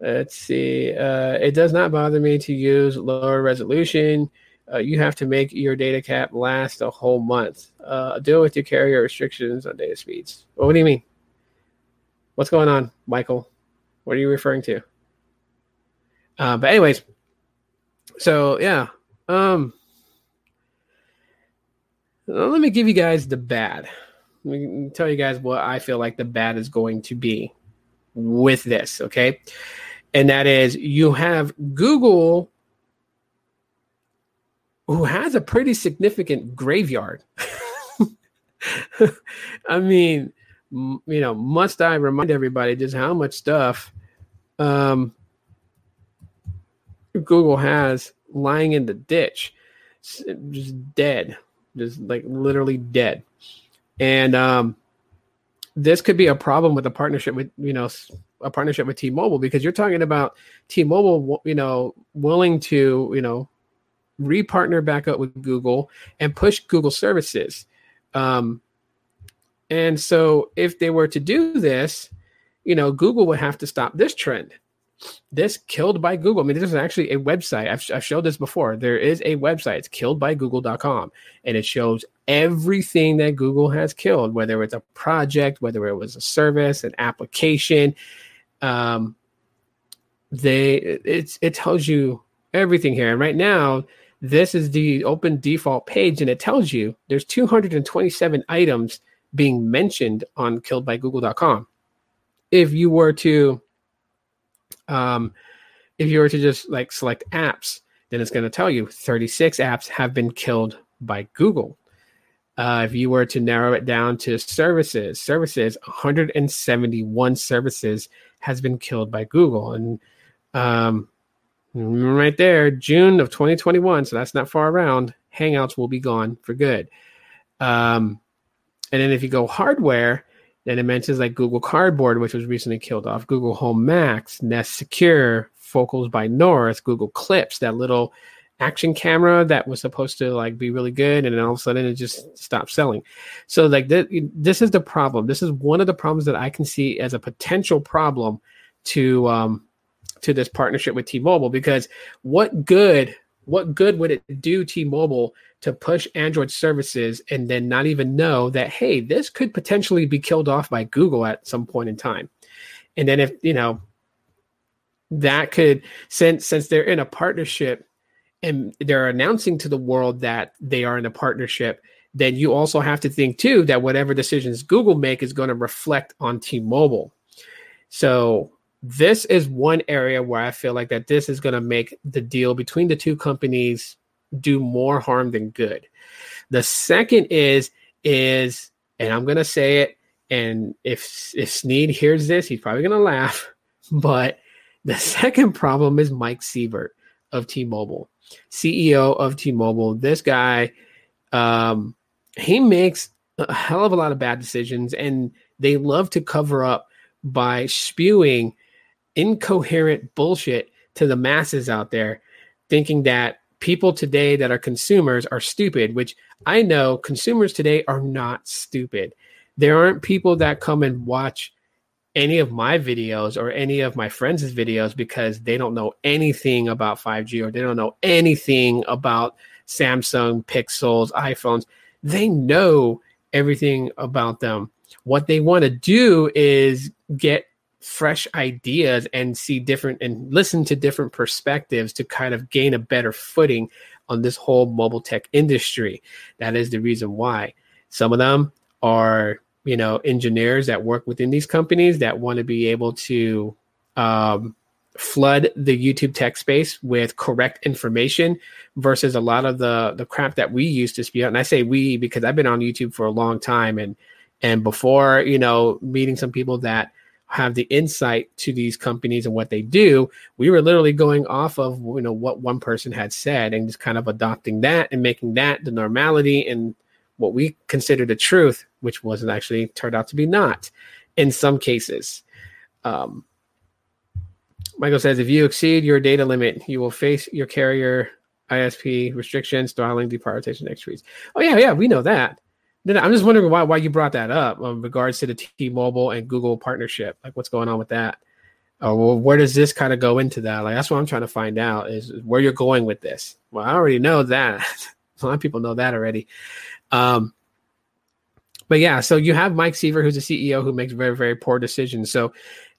Let's see. Uh, it does not bother me to use lower resolution. Uh, you have to make your data cap last a whole month. Uh, deal with your carrier restrictions on data speeds. Well, what do you mean? What's going on, Michael? What are you referring to? Uh, but anyways, so yeah. Um, let me give you guys the bad. Let me tell you guys what I feel like the bad is going to be with this, okay? And that is you have Google who has a pretty significant graveyard. I mean, you know, must I remind everybody just how much stuff um, Google has lying in the ditch, just dead, just like literally dead and um, this could be a problem with a partnership with you know a partnership with T-Mobile because you're talking about T-Mobile, you know, willing to you know repartner back up with Google and push Google services. Um, And so if they were to do this, you know, Google would have to stop this trend. This killed by Google. I mean, this is actually a website. I've, I've showed this before. There is a website. It's killedbygoogle.com. And it shows everything that Google has killed, whether it's a project, whether it was a service, an application. Um, they it's it tells you everything here. And right now, this is the open default page, and it tells you there's 227 items being mentioned on killedbygoogle.com. If you were to, um, if you were to just like select apps, then it's going to tell you 36 apps have been killed by Google. Uh, if you were to narrow it down to services, services, 171 services has been killed by Google, and um, right there, June of 2021. So that's not far around. Hangouts will be gone for good. Um, and then if you go hardware, then it mentions like Google Cardboard, which was recently killed off, Google Home Max, Nest Secure, Focals by North, Google Clips, that little action camera that was supposed to like be really good and then all of a sudden it just stopped selling. So like th- this is the problem. This is one of the problems that i can see as a potential problem to um to this partnership with t-mobile because what good what good would it do t-mobile to push Android services and then not even know that, hey, this could potentially be killed off by Google at some point in time. And then if, you know, that could since since they're in a partnership and they're announcing to the world that they are in a partnership, then you also have to think too that whatever decisions Google make is going to reflect on T-Mobile. So this is one area where I feel like that this is going to make the deal between the two companies do more harm than good. The second is is and I'm gonna say it, and if if Sneed hears this, he's probably gonna laugh. But the second problem is Mike Sievert of T-Mobile, CEO of T-Mobile. This guy, um, he makes a hell of a lot of bad decisions, and they love to cover up by spewing incoherent bullshit to the masses out there, thinking that people today that are consumers are stupid, which I know consumers today are not stupid. There aren't people that come and watch any of my videos or any of my friends' videos because they don't know anything about 5G or they don't know anything about Samsung, Pixels, iPhones. They know everything about them. What they want to do is get fresh ideas and see different and listen to different perspectives to kind of gain a better footing on this whole mobile tech industry. That is the reason why. Some of them are, you know, engineers that work within these companies that want to be able to um, flood the YouTube tech space with correct information versus a lot of the the crap that we used to spew out. And I say we because I've been on YouTube for a long time and and before, you know, meeting some people that have the insight to these companies and what they do we were literally going off of you know what one person had said and just kind of adopting that and making that the normality and what we consider the truth which wasn't actually turned out to be not in some cases. Um, michael says if you exceed your data limit you will face your carrier isp restrictions throttling deprioritization extras oh yeah yeah we know that then I'm just wondering why why you brought that up in regards to the T-Mobile and Google partnership. Like, what's going on with that? Or well, where does this kind of go into that? Like, that's what I'm trying to find out is where you're going with this. Well, I already know that. a lot of people know that already. Um, but yeah, so you have Mike Sievert, who's a CEO who makes very very poor decisions. So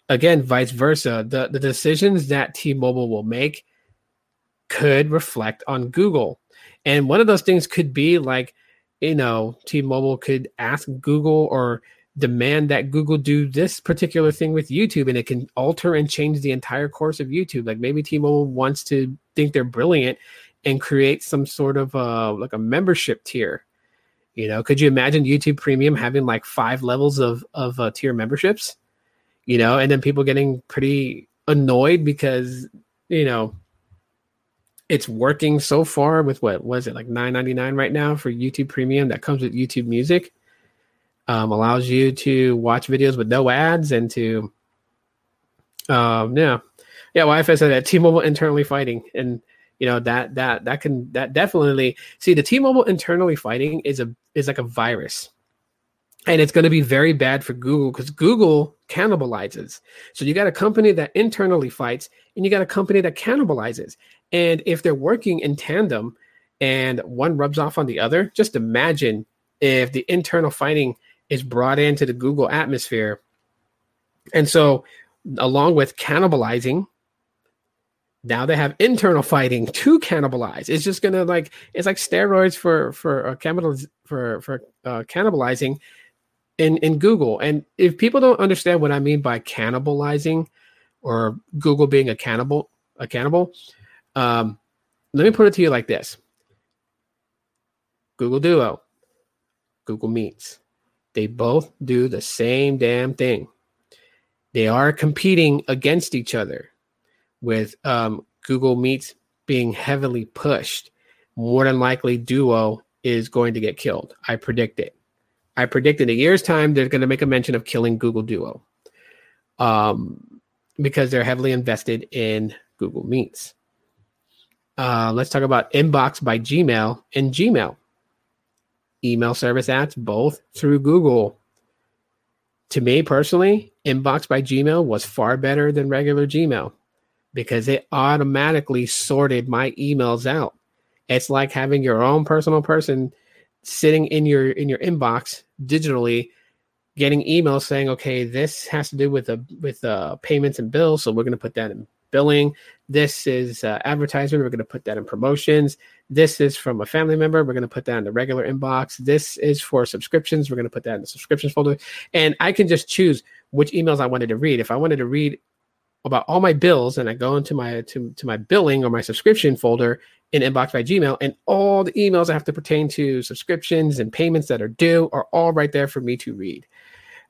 again, vice versa, the the decisions that T-Mobile will make could reflect on Google, and one of those things could be like you know, T-Mobile could ask Google or demand that Google do this particular thing with YouTube and it can alter and change the entire course of YouTube. Like maybe T-Mobile wants to think they're brilliant and create some sort of uh like a membership tier. You know, could you imagine YouTube Premium having like five levels of of uh, tier memberships? You know, and then people getting pretty annoyed because you know it's working so far with what was it like 9.99 right now for youtube premium that comes with youtube music um, allows you to watch videos with no ads and to um, yeah yeah wi-fi said that t-mobile internally fighting and you know that that that can that definitely see the t-mobile internally fighting is a is like a virus and it's going to be very bad for Google because Google cannibalizes. So you got a company that internally fights, and you got a company that cannibalizes. And if they're working in tandem, and one rubs off on the other, just imagine if the internal fighting is brought into the Google atmosphere. And so, along with cannibalizing, now they have internal fighting to cannibalize. It's just gonna like it's like steroids for for uh, cannibaliz- for for uh, cannibalizing in in Google. And if people don't understand what I mean by cannibalizing or Google being a cannibal, a cannibal, um, let me put it to you like this: Google Duo, Google Meets, they both do the same damn thing. They are competing against each other, with um, Google Meets being heavily pushed. More than likely, Duo is going to get killed. I predict it. I predict in a year's time they're going to make a mention of killing Google Duo, um, because they're heavily invested in Google Meets. Uh, let's talk about Inbox by Gmail and Gmail. Email service ads both through Google. To me personally, Inbox by Gmail was far better than regular Gmail because it automatically sorted my emails out. It's like having your own personal person sitting in your in your inbox digitally getting emails saying okay this has to do with the with uh, payments and bills so we're going to put that in billing. This is uh, advertisement. We're going to put that in promotions. This is from a family member. We're going to put that in the regular inbox. This is for subscriptions. We're going to put that in the subscriptions folder. And i can just choose which emails i wanted to read. If i wanted to read about all my bills and i go into my to, to my billing or my subscription folder in inbox by Gmail, and all the emails that have to pertain to subscriptions and payments that are due are all right there for me to read.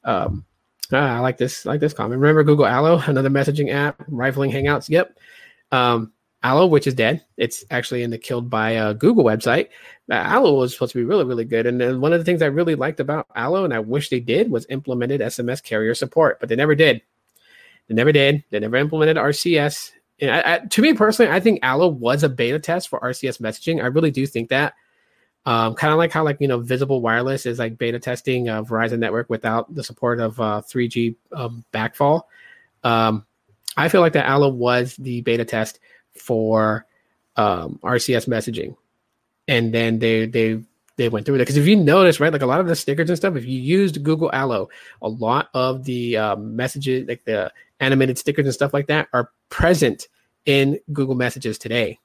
Um, ah, I like this, like this comment. Remember Google Allo, another messaging app, rifling Hangouts. Yep. Um, Allo, which is dead. It's actually in the killed by a Google website. Uh, Allo was supposed to be really, really good. And one of the things I really liked about Allo, and I wish they did, was implemented SMS carrier support, but they never did. They never did. They never implemented RCS I, I, to me personally, I think Allo was a beta test for RCS messaging. I really do think that. Um, kind of like how like you know Visible Wireless is like beta testing a Verizon network without the support of uh, 3G um, backfall. Um, I feel like that Allo was the beta test for um, RCS messaging, and then they they they went through it because if you notice right like a lot of the stickers and stuff if you used google allo a lot of the um, messages like the animated stickers and stuff like that are present in Google Messages today.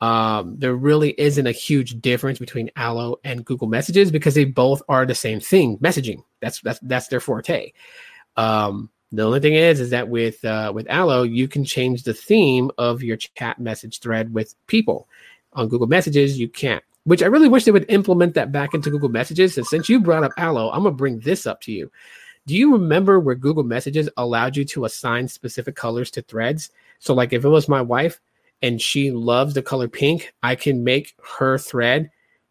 Um, there really isn't a huge difference between Allo and Google Messages because they both are the same thing, messaging. That's that's that's their forte. Um, the only thing is, is that with uh, with Allo, you can change the theme of your chat message thread with people. On Google Messages, you can't. Which I really wish they would implement that back into Google Messages. And since you brought up Allo, I'm gonna bring this up to you. Do you remember where Google Messages allowed you to assign specific colors to threads? So, like if it was my wife and she loves the color pink, I can make her thread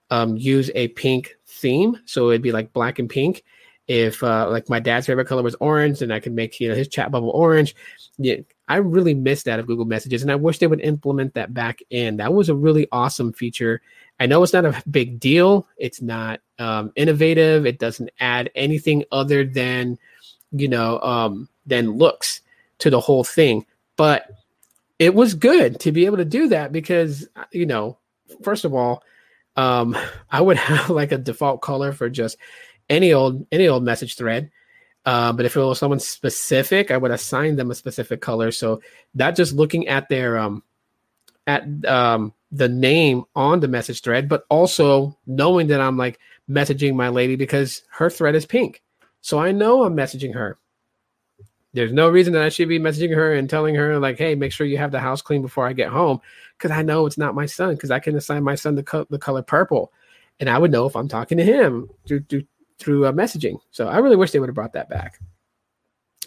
um, use a pink theme. So it'd be like black and pink. If uh, like my dad's favorite color was orange, then I could make you know his chat bubble orange. Yeah, I really missed that of Google Messages, and I wish they would implement that back in. That was a really awesome feature. I know it's not a big deal. It's not um, innovative. It doesn't add anything other than, you know, um, than looks to the whole thing. But it was good to be able to do that because, you know, first of all, um, I would have like a default color for just any old any old message thread. Uh, but if it was someone specific, I would assign them a specific color. So not just looking at their um at um the name on the message thread, but also knowing that I'm like messaging my lady because her thread is pink. So I know I'm messaging her. There's no reason that I should be messaging her and telling her, like, hey, make sure you have the house clean before I get home. Because I know it's not my son, because I can assign my son the, co- the color purple. And I would know if I'm talking to him through, through, through uh, messaging. So I really wish they would have brought that back.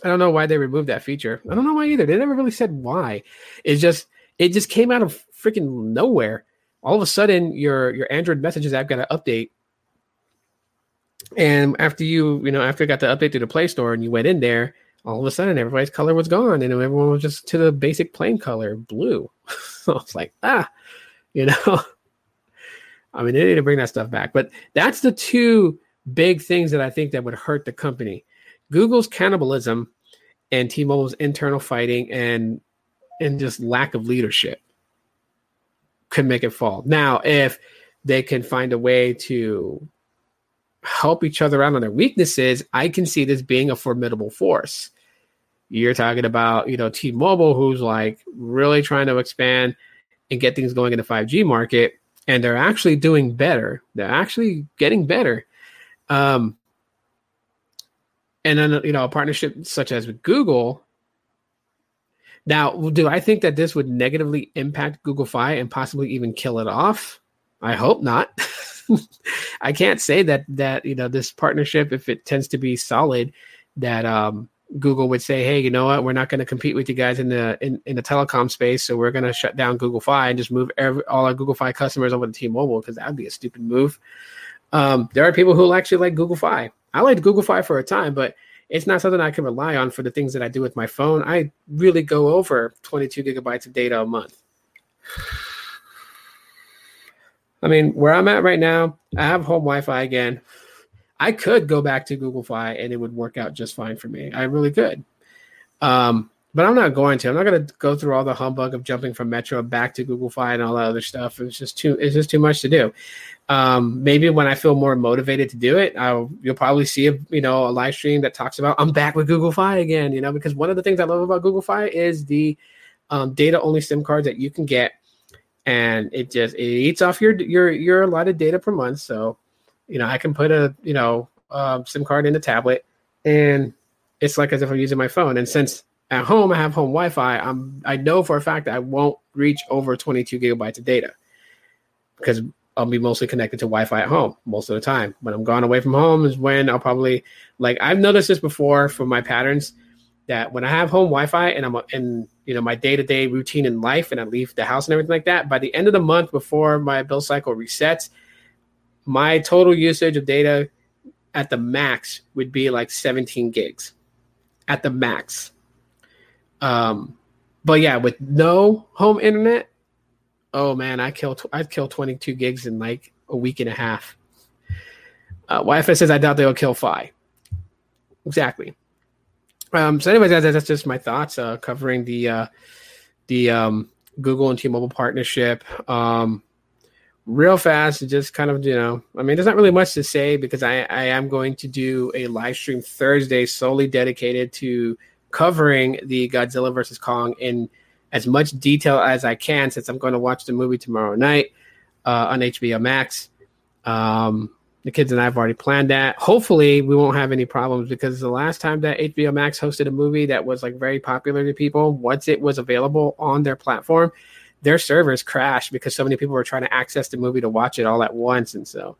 I don't know why they removed that feature. I don't know why either. They never really said why. It's just it just came out of freaking nowhere. All of a sudden, your your Android messages app got an update, and after you you know after it got the update to the Play Store and you went in there, all of a sudden everybody's color was gone and everyone was just to the basic plain color blue. so it's like ah, you know. I mean, they need to bring that stuff back, but that's the two big things that I think that would hurt the company. Google's cannibalism and T-Mobile's internal fighting and and just lack of leadership could make it fall. Now, if they can find a way to help each other out on their weaknesses, I can see this being a formidable force. You're talking about, you know, T-Mobile, who's like really trying to expand and get things going in the 5G market, and they're actually doing better. They're actually getting better. Um, and then you know, a partnership such as with Google. Now, do I think that this would negatively impact Google Fi and possibly even kill it off? I hope not. I can't say that that you know this partnership, if it tends to be solid, that um, Google would say, "Hey, you know what? We're not going to compete with you guys in the in, in the telecom space, so we're going to shut down Google Fi and just move every, all our Google Fi customers over to T-Mobile because that would be a stupid move." Um, there are people who actually like Google Fi. I liked Google Fi for a time, but it's not something I can rely on for the things that I do with my phone. I really go over 22 gigabytes of data a month. I mean, where I'm at right now, I have home Wi-Fi again. I could go back to Google Fi and it would work out just fine for me. I really could. Um, but I'm not going to. I'm not going to go through all the humbug of jumping from Metro back to Google Fi and all that other stuff. It's just too. It's just too much to do. Um, maybe when I feel more motivated to do it, I'll, you'll probably see a you know a live stream that talks about I'm back with Google Fi again. You know, because one of the things I love about Google Fi is the um, data only SIM cards that you can get and it just it eats off your your your allotted data per month. So, you know, I can put a you know um, SIM card in the tablet, and it's like as if I'm using my phone. And since at home I have home Wi-Fi, I'm I know for a fact that I won't reach over 22 gigabytes of data because I'll be mostly connected to Wi-Fi at home most of the time. When I'm gone away from home is when I'll probably like I've noticed this before from my patterns that when I have home Wi-Fi and I'm in you know my day-to-day routine in life and I leave the house and everything like that, by the end of the month before my bill cycle resets, my total usage of data at the max would be like 17 gigs at the max. Um, but yeah, with no home internet, oh man, I kill I'd kill 22 gigs in like a week and a half. Uh, Wi-Fi says I doubt they'll kill Fi. Exactly. Um, so, anyways, that, that's just my thoughts uh, covering the uh, the um, Google and T-Mobile partnership. Um, real fast, just kind of you know, I mean, there's not really much to say because I, I am going to do a live stream Thursday solely dedicated to covering the Godzilla versus Kong in as much detail as I can, since I'm going to watch the movie tomorrow night uh, on HBO Max. Um, the kids and I have already planned that. Hopefully, we won't have any problems because the last time that HBO Max hosted a movie that was like very popular to people, once it was available on their platform, their servers crashed because so many people were trying to access the movie to watch it all at once. And so,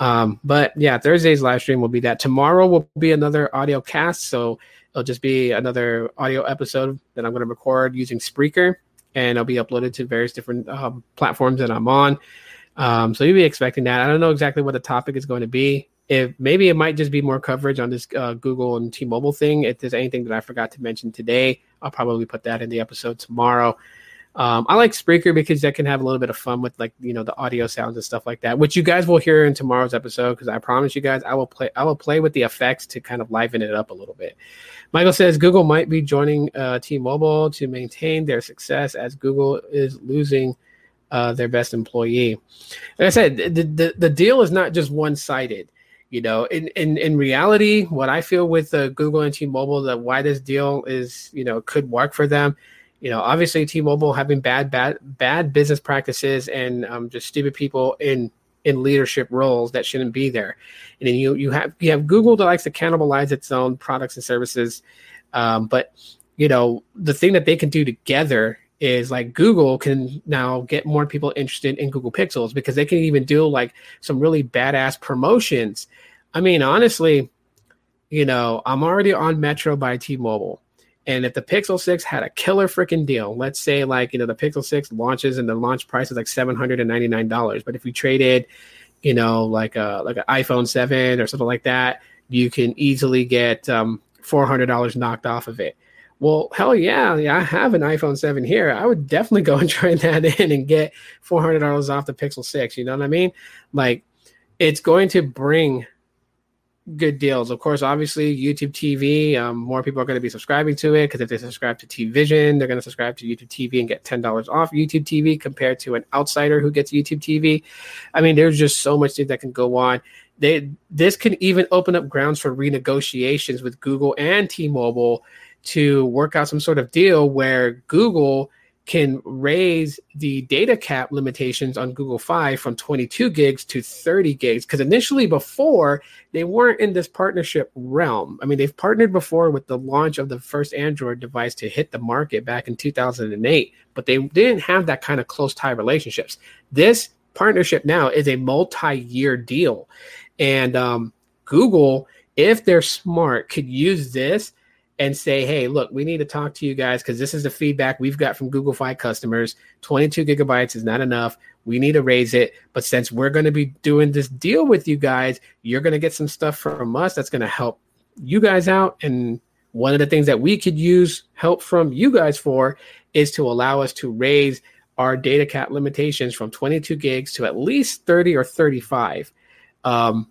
um, but yeah, Thursday's live stream will be that. Tomorrow will be another audio cast. So it'll just be another audio episode that I'm going to record using Spreaker and it'll be uploaded to various different um, platforms that I'm on. Um, so you'll be expecting that. I don't know exactly what the topic is going to be. If maybe it might just be more coverage on this uh, Google and T-Mobile thing. If there's anything that I forgot to mention today, I'll probably put that in the episode tomorrow. Um, I like Spreaker because that can have a little bit of fun with like you know the audio sounds and stuff like that, which you guys will hear in tomorrow's episode. Because I promise you guys, I will play I will play with the effects to kind of liven it up a little bit. Michael says Google might be joining uh, T-Mobile to maintain their success as Google is losing uh, their best employee. Like I said, the, the, the deal is not just one sided. You know, in, in, in reality, what I feel with uh, Google and T-Mobile, that why this deal is, you know, could work for them. You know, obviously T-Mobile having bad, bad, bad business practices and um, just stupid people in in leadership roles that shouldn't be there. And then you you have you have Google that likes to cannibalize its own products and services, um, but you know the thing that they can do together is like Google can now get more people interested in Google Pixels because they can even do like some really badass promotions. I mean, honestly, you know, I'm already on Metro by T-Mobile. And if the Pixel 6 had a killer freaking deal, let's say like, you know, the Pixel 6 launches and the launch price is like $799, but if you traded, you know, like a like an iPhone 7 or something like that, you can easily get um, $400 knocked off of it. Well, hell yeah, yeah, I have an iPhone 7 here. I would definitely go and try that in and get $400 off the Pixel 6. You know what I mean? Like, it's going to bring good deals. Of course, obviously YouTube TV, um, more people are going to be subscribing to it because if they subscribe to TVision, they're going to subscribe to YouTube TV and get ten dollars off YouTube TV compared to an outsider who gets YouTube TV. I mean, there's just so much that can go on. They this can even open up grounds for renegotiations with Google and T-Mobile to work out some sort of deal where Google can raise the data cap limitations on Google Fi from 22 gigs to 30 gigs. Because initially, before, they weren't in this partnership realm. I mean, they've partnered before with the launch of the first Android device to hit the market back in 2008, but they didn't have that kind of close tie relationships. This partnership now is a multi year deal. And um, Google, if they're smart, could use this and say, hey, look, we need to talk to you guys because this is the feedback we've got from Google Fi customers. 22 gigabytes is not enough. We need to raise it. But since we're going to be doing this deal with you guys, you're going to get some stuff from us that's going to help you guys out. And one of the things that we could use help from you guys for is to allow us to raise our data cap limitations from 22 gigs to at least 30 or 35. Um,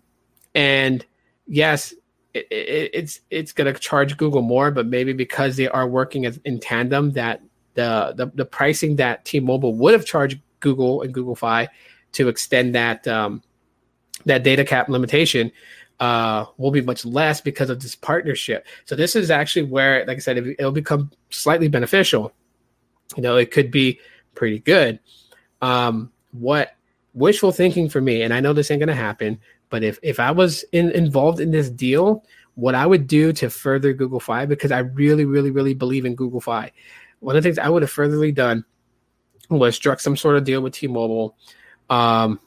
and yes, it, it, it's it's going to charge Google more, but maybe because they are working in tandem, that the, the the pricing that T-Mobile would have charged Google and Google Fi to extend that um, that data cap limitation uh, will be much less because of this partnership. So this is actually where, like I said, it, it'll become slightly beneficial. You know, it could be pretty good. Um, what wishful thinking for me, and I know this ain't gonna happen, but if if I was in, involved in this deal, what I would do to further Google Fi, because I really, really, really believe in Google Fi, one of the things I would have furtherly done was struck some sort of deal with T-Mobile. Um,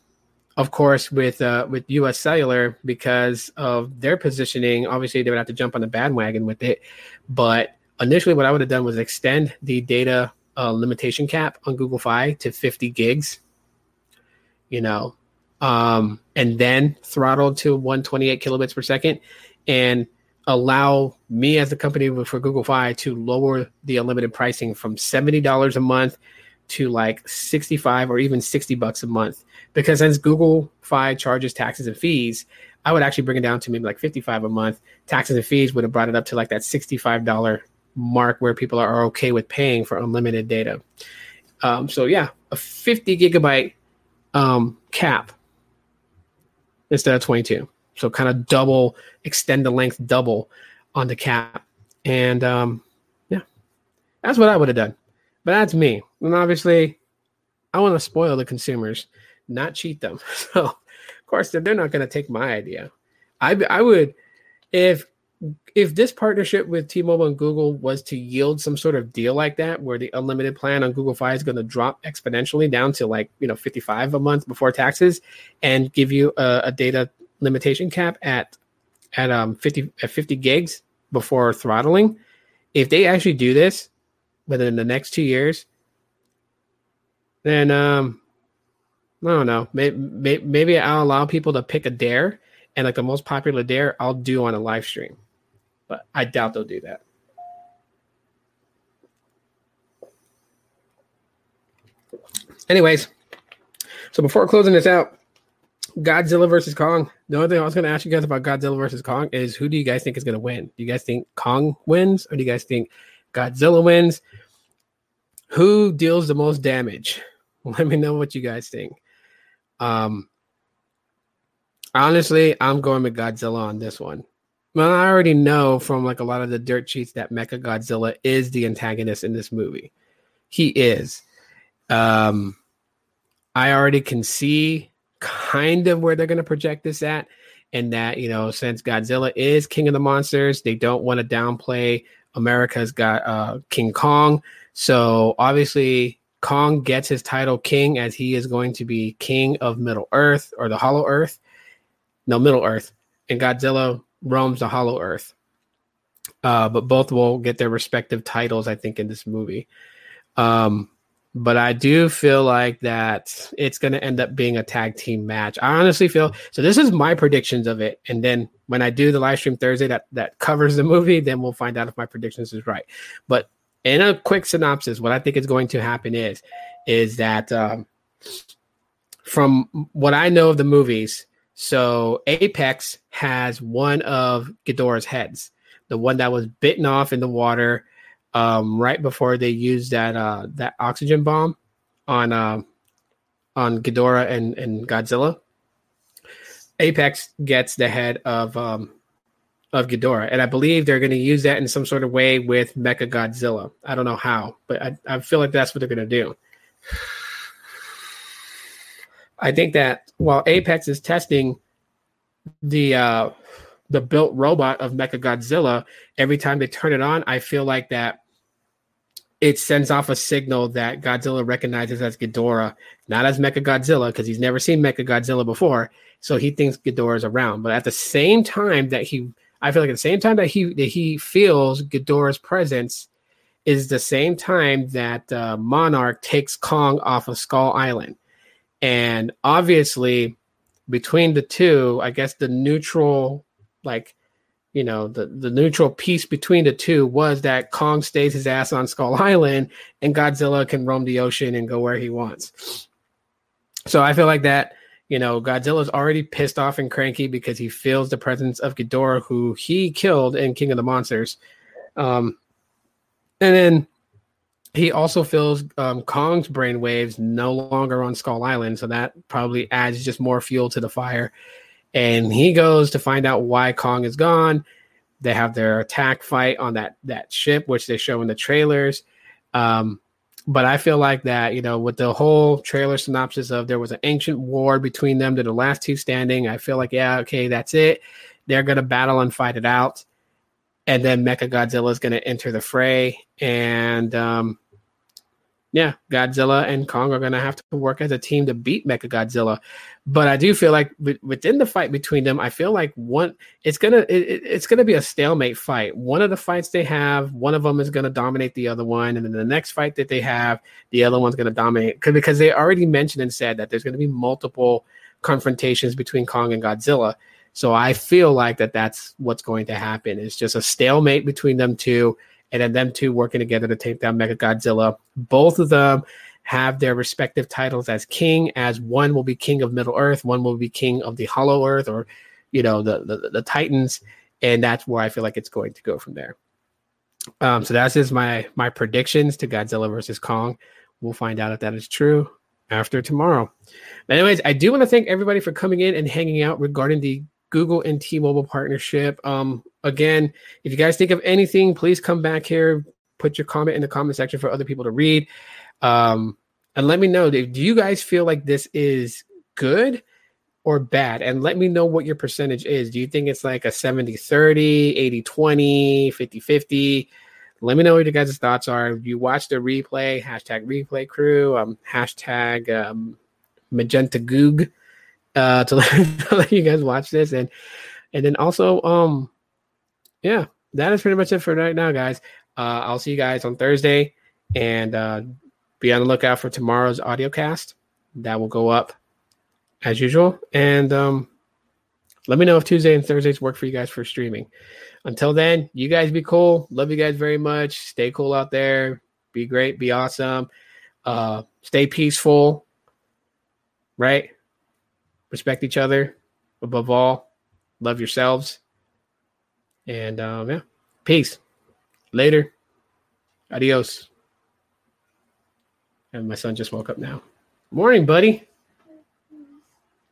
of course, with uh, with U.S. Cellular because of their positioning. Obviously, they would have to jump on the bandwagon with it. But initially, what I would have done was extend the data uh, limitation cap on Google Fi to 50 gigs. You know, um, and then throttle to 128 kilobits per second and allow me as a company for Google Fi to lower the unlimited pricing from $70 a month to like 65 or even 60 bucks a month. Because since Google Fi charges taxes and fees, I would actually bring it down to maybe like 55 a month. Taxes and fees would have brought it up to like that $65 mark where people are okay with paying for unlimited data. Um, so yeah, a 50 gigabyte um, cap instead of 22. So kind of double, extend the length double on the cap. And um, yeah, that's what I would have done. But that's me. And obviously, I want to spoil the consumers, not cheat them. So, of course, they're not going to take my idea. I, I would, if if this partnership with T-Mobile and Google was to yield some sort of deal like that, where the unlimited plan on Google Fi is going to drop exponentially down to like you know 55 a month before taxes, and give you a, a data limitation cap at at um 50 at 50 gigs before throttling, if they actually do this within the next two years, then um I don't know. Maybe, maybe I'll allow people to pick a dare, and like the most popular dare, I'll do on a live stream but I doubt they'll do that. Anyways, so before closing this out, Godzilla versus Kong. The only thing I was going to ask you guys about Godzilla versus Kong is who do you guys think is going to win? Do you guys think Kong wins or do you guys think Godzilla wins? Who deals the most damage? Let me know what you guys think. Um, honestly, I'm going with Godzilla on this one. Well, I already know from like a lot of the dirt sheets that Mecha Godzilla is the antagonist in this movie. He is. Um, I already can see kind of where they're going to project this at, and that you know, since Godzilla is king of the monsters, they don't want to downplay America's got uh, King Kong. So obviously, Kong gets his title king as he is going to be king of Middle Earth or the Hollow Earth. No, Middle Earth, and Godzilla roams the Hollow Earth. Uh, but both will get their respective titles, I think, in this movie. Um, but I do feel like that it's going to end up being a tag team match. I honestly feel so. This is my predictions of it, and then when I do the live stream Thursday that that covers the movie, then we'll find out if my predictions is right. But in a quick synopsis, what I think is going to happen is is that um, from what I know of the movies, So Apex has one of Ghidorah's heads, the one that was bitten off in the water um, right before they used that uh, that oxygen bomb on uh, on Ghidorah and, and Godzilla. Apex gets the head of um, of Ghidorah, and I believe they're going to use that in some sort of way with Mecha Godzilla. I don't know how, but I, I feel like that's what they're going to do. I think that while Apex is testing the uh, the built robot of Mecha Godzilla, every time they turn it on, I feel like that it sends off a signal that Godzilla recognizes as Ghidorah, not as Mecha Godzilla, because he's never seen Mecha Godzilla before. So he thinks Ghidorah is around. But at the same time that he, I feel like at the same time that he that he feels Ghidorah's presence, is the same time that uh, Monarch takes Kong off of Skull Island. And obviously, between the two, I guess the neutral, like, you know, the, the neutral piece between the two was that Kong stays his ass on Skull Island and Godzilla can roam the ocean and go where he wants. So I feel like that, you know, Godzilla's already pissed off and cranky because he feels the presence of Ghidorah, who he killed in King of the Monsters. Um, and then he also feels um, Kong's brainwaves no longer on Skull Island, so that probably adds just more fuel to the fire. And he goes to find out why Kong is gone. They have their attack fight on that that ship, which they show in the trailers. Um, but I feel like that, you know, with the whole trailer synopsis of there was an ancient war between them, they're the last two standing. I feel like, yeah, okay, that's it. They're gonna battle and fight it out, and then Mecha Godzilla is gonna enter the fray, and um, yeah, Godzilla and Kong are going to have to work as a team to beat Mecha Godzilla. But I do feel like within the fight between them, I feel like one it's gonna it, it's gonna be a stalemate fight. One of the fights they have, one of them is gonna dominate the other one, and then the next fight that they have, the other one's gonna dominate because they already mentioned and said that there's gonna be multiple confrontations between Kong and Godzilla. So I feel like that that's what's going to happen. It's just a stalemate between them two and then them two working together to take down Mega Godzilla. Both of them have their respective titles as king, as one will be king of Middle Earth, one will be king of the Hollow Earth, or you know the the, the Titans, and that's where I feel like it's going to go from there. Um, so that's just my my predictions to Godzilla versus Kong. We'll find out if that is true after tomorrow. But anyways, I do want to thank everybody for coming in and hanging out regarding the Google and T-Mobile partnership. Um, again, if you guys think of anything, please come back here, put your comment in the comment section for other people to read. Um, and let me know do you guys feel like this is good or bad? And let me know what your percentage is. Do you think it's like a 70 30, 80 20, 50 50? Let me know what your guys' thoughts are. You watch the replay, hashtag replay crew, um, hashtag um, magenta goog uh, to let, to let you guys watch this. And and then also, um, yeah, that is pretty much it for right now, guys. Uh, I'll see you guys on Thursday, and uh, be on the lookout for tomorrow's audio cast. That will go up as usual. And um, let me know if Tuesday and Thursdays work for you guys for streaming. Until then, you guys be cool. Love you guys very much. Stay cool out there. Be great. Be awesome. Uh, stay peaceful. Right? Respect each other. Above all, love yourselves. And um, yeah, peace. Later. Adios. And my son just woke up now. Morning, buddy.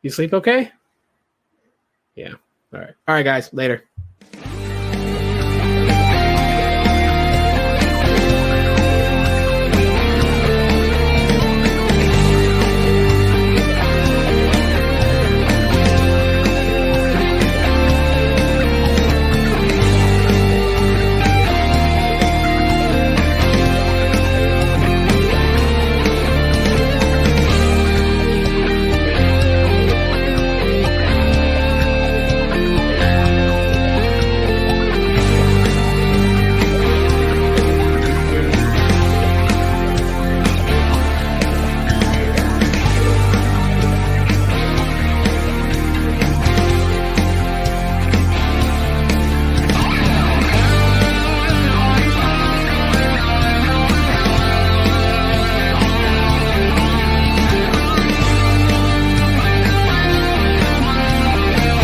You sleep okay? Yeah. All right. All right, guys. Later.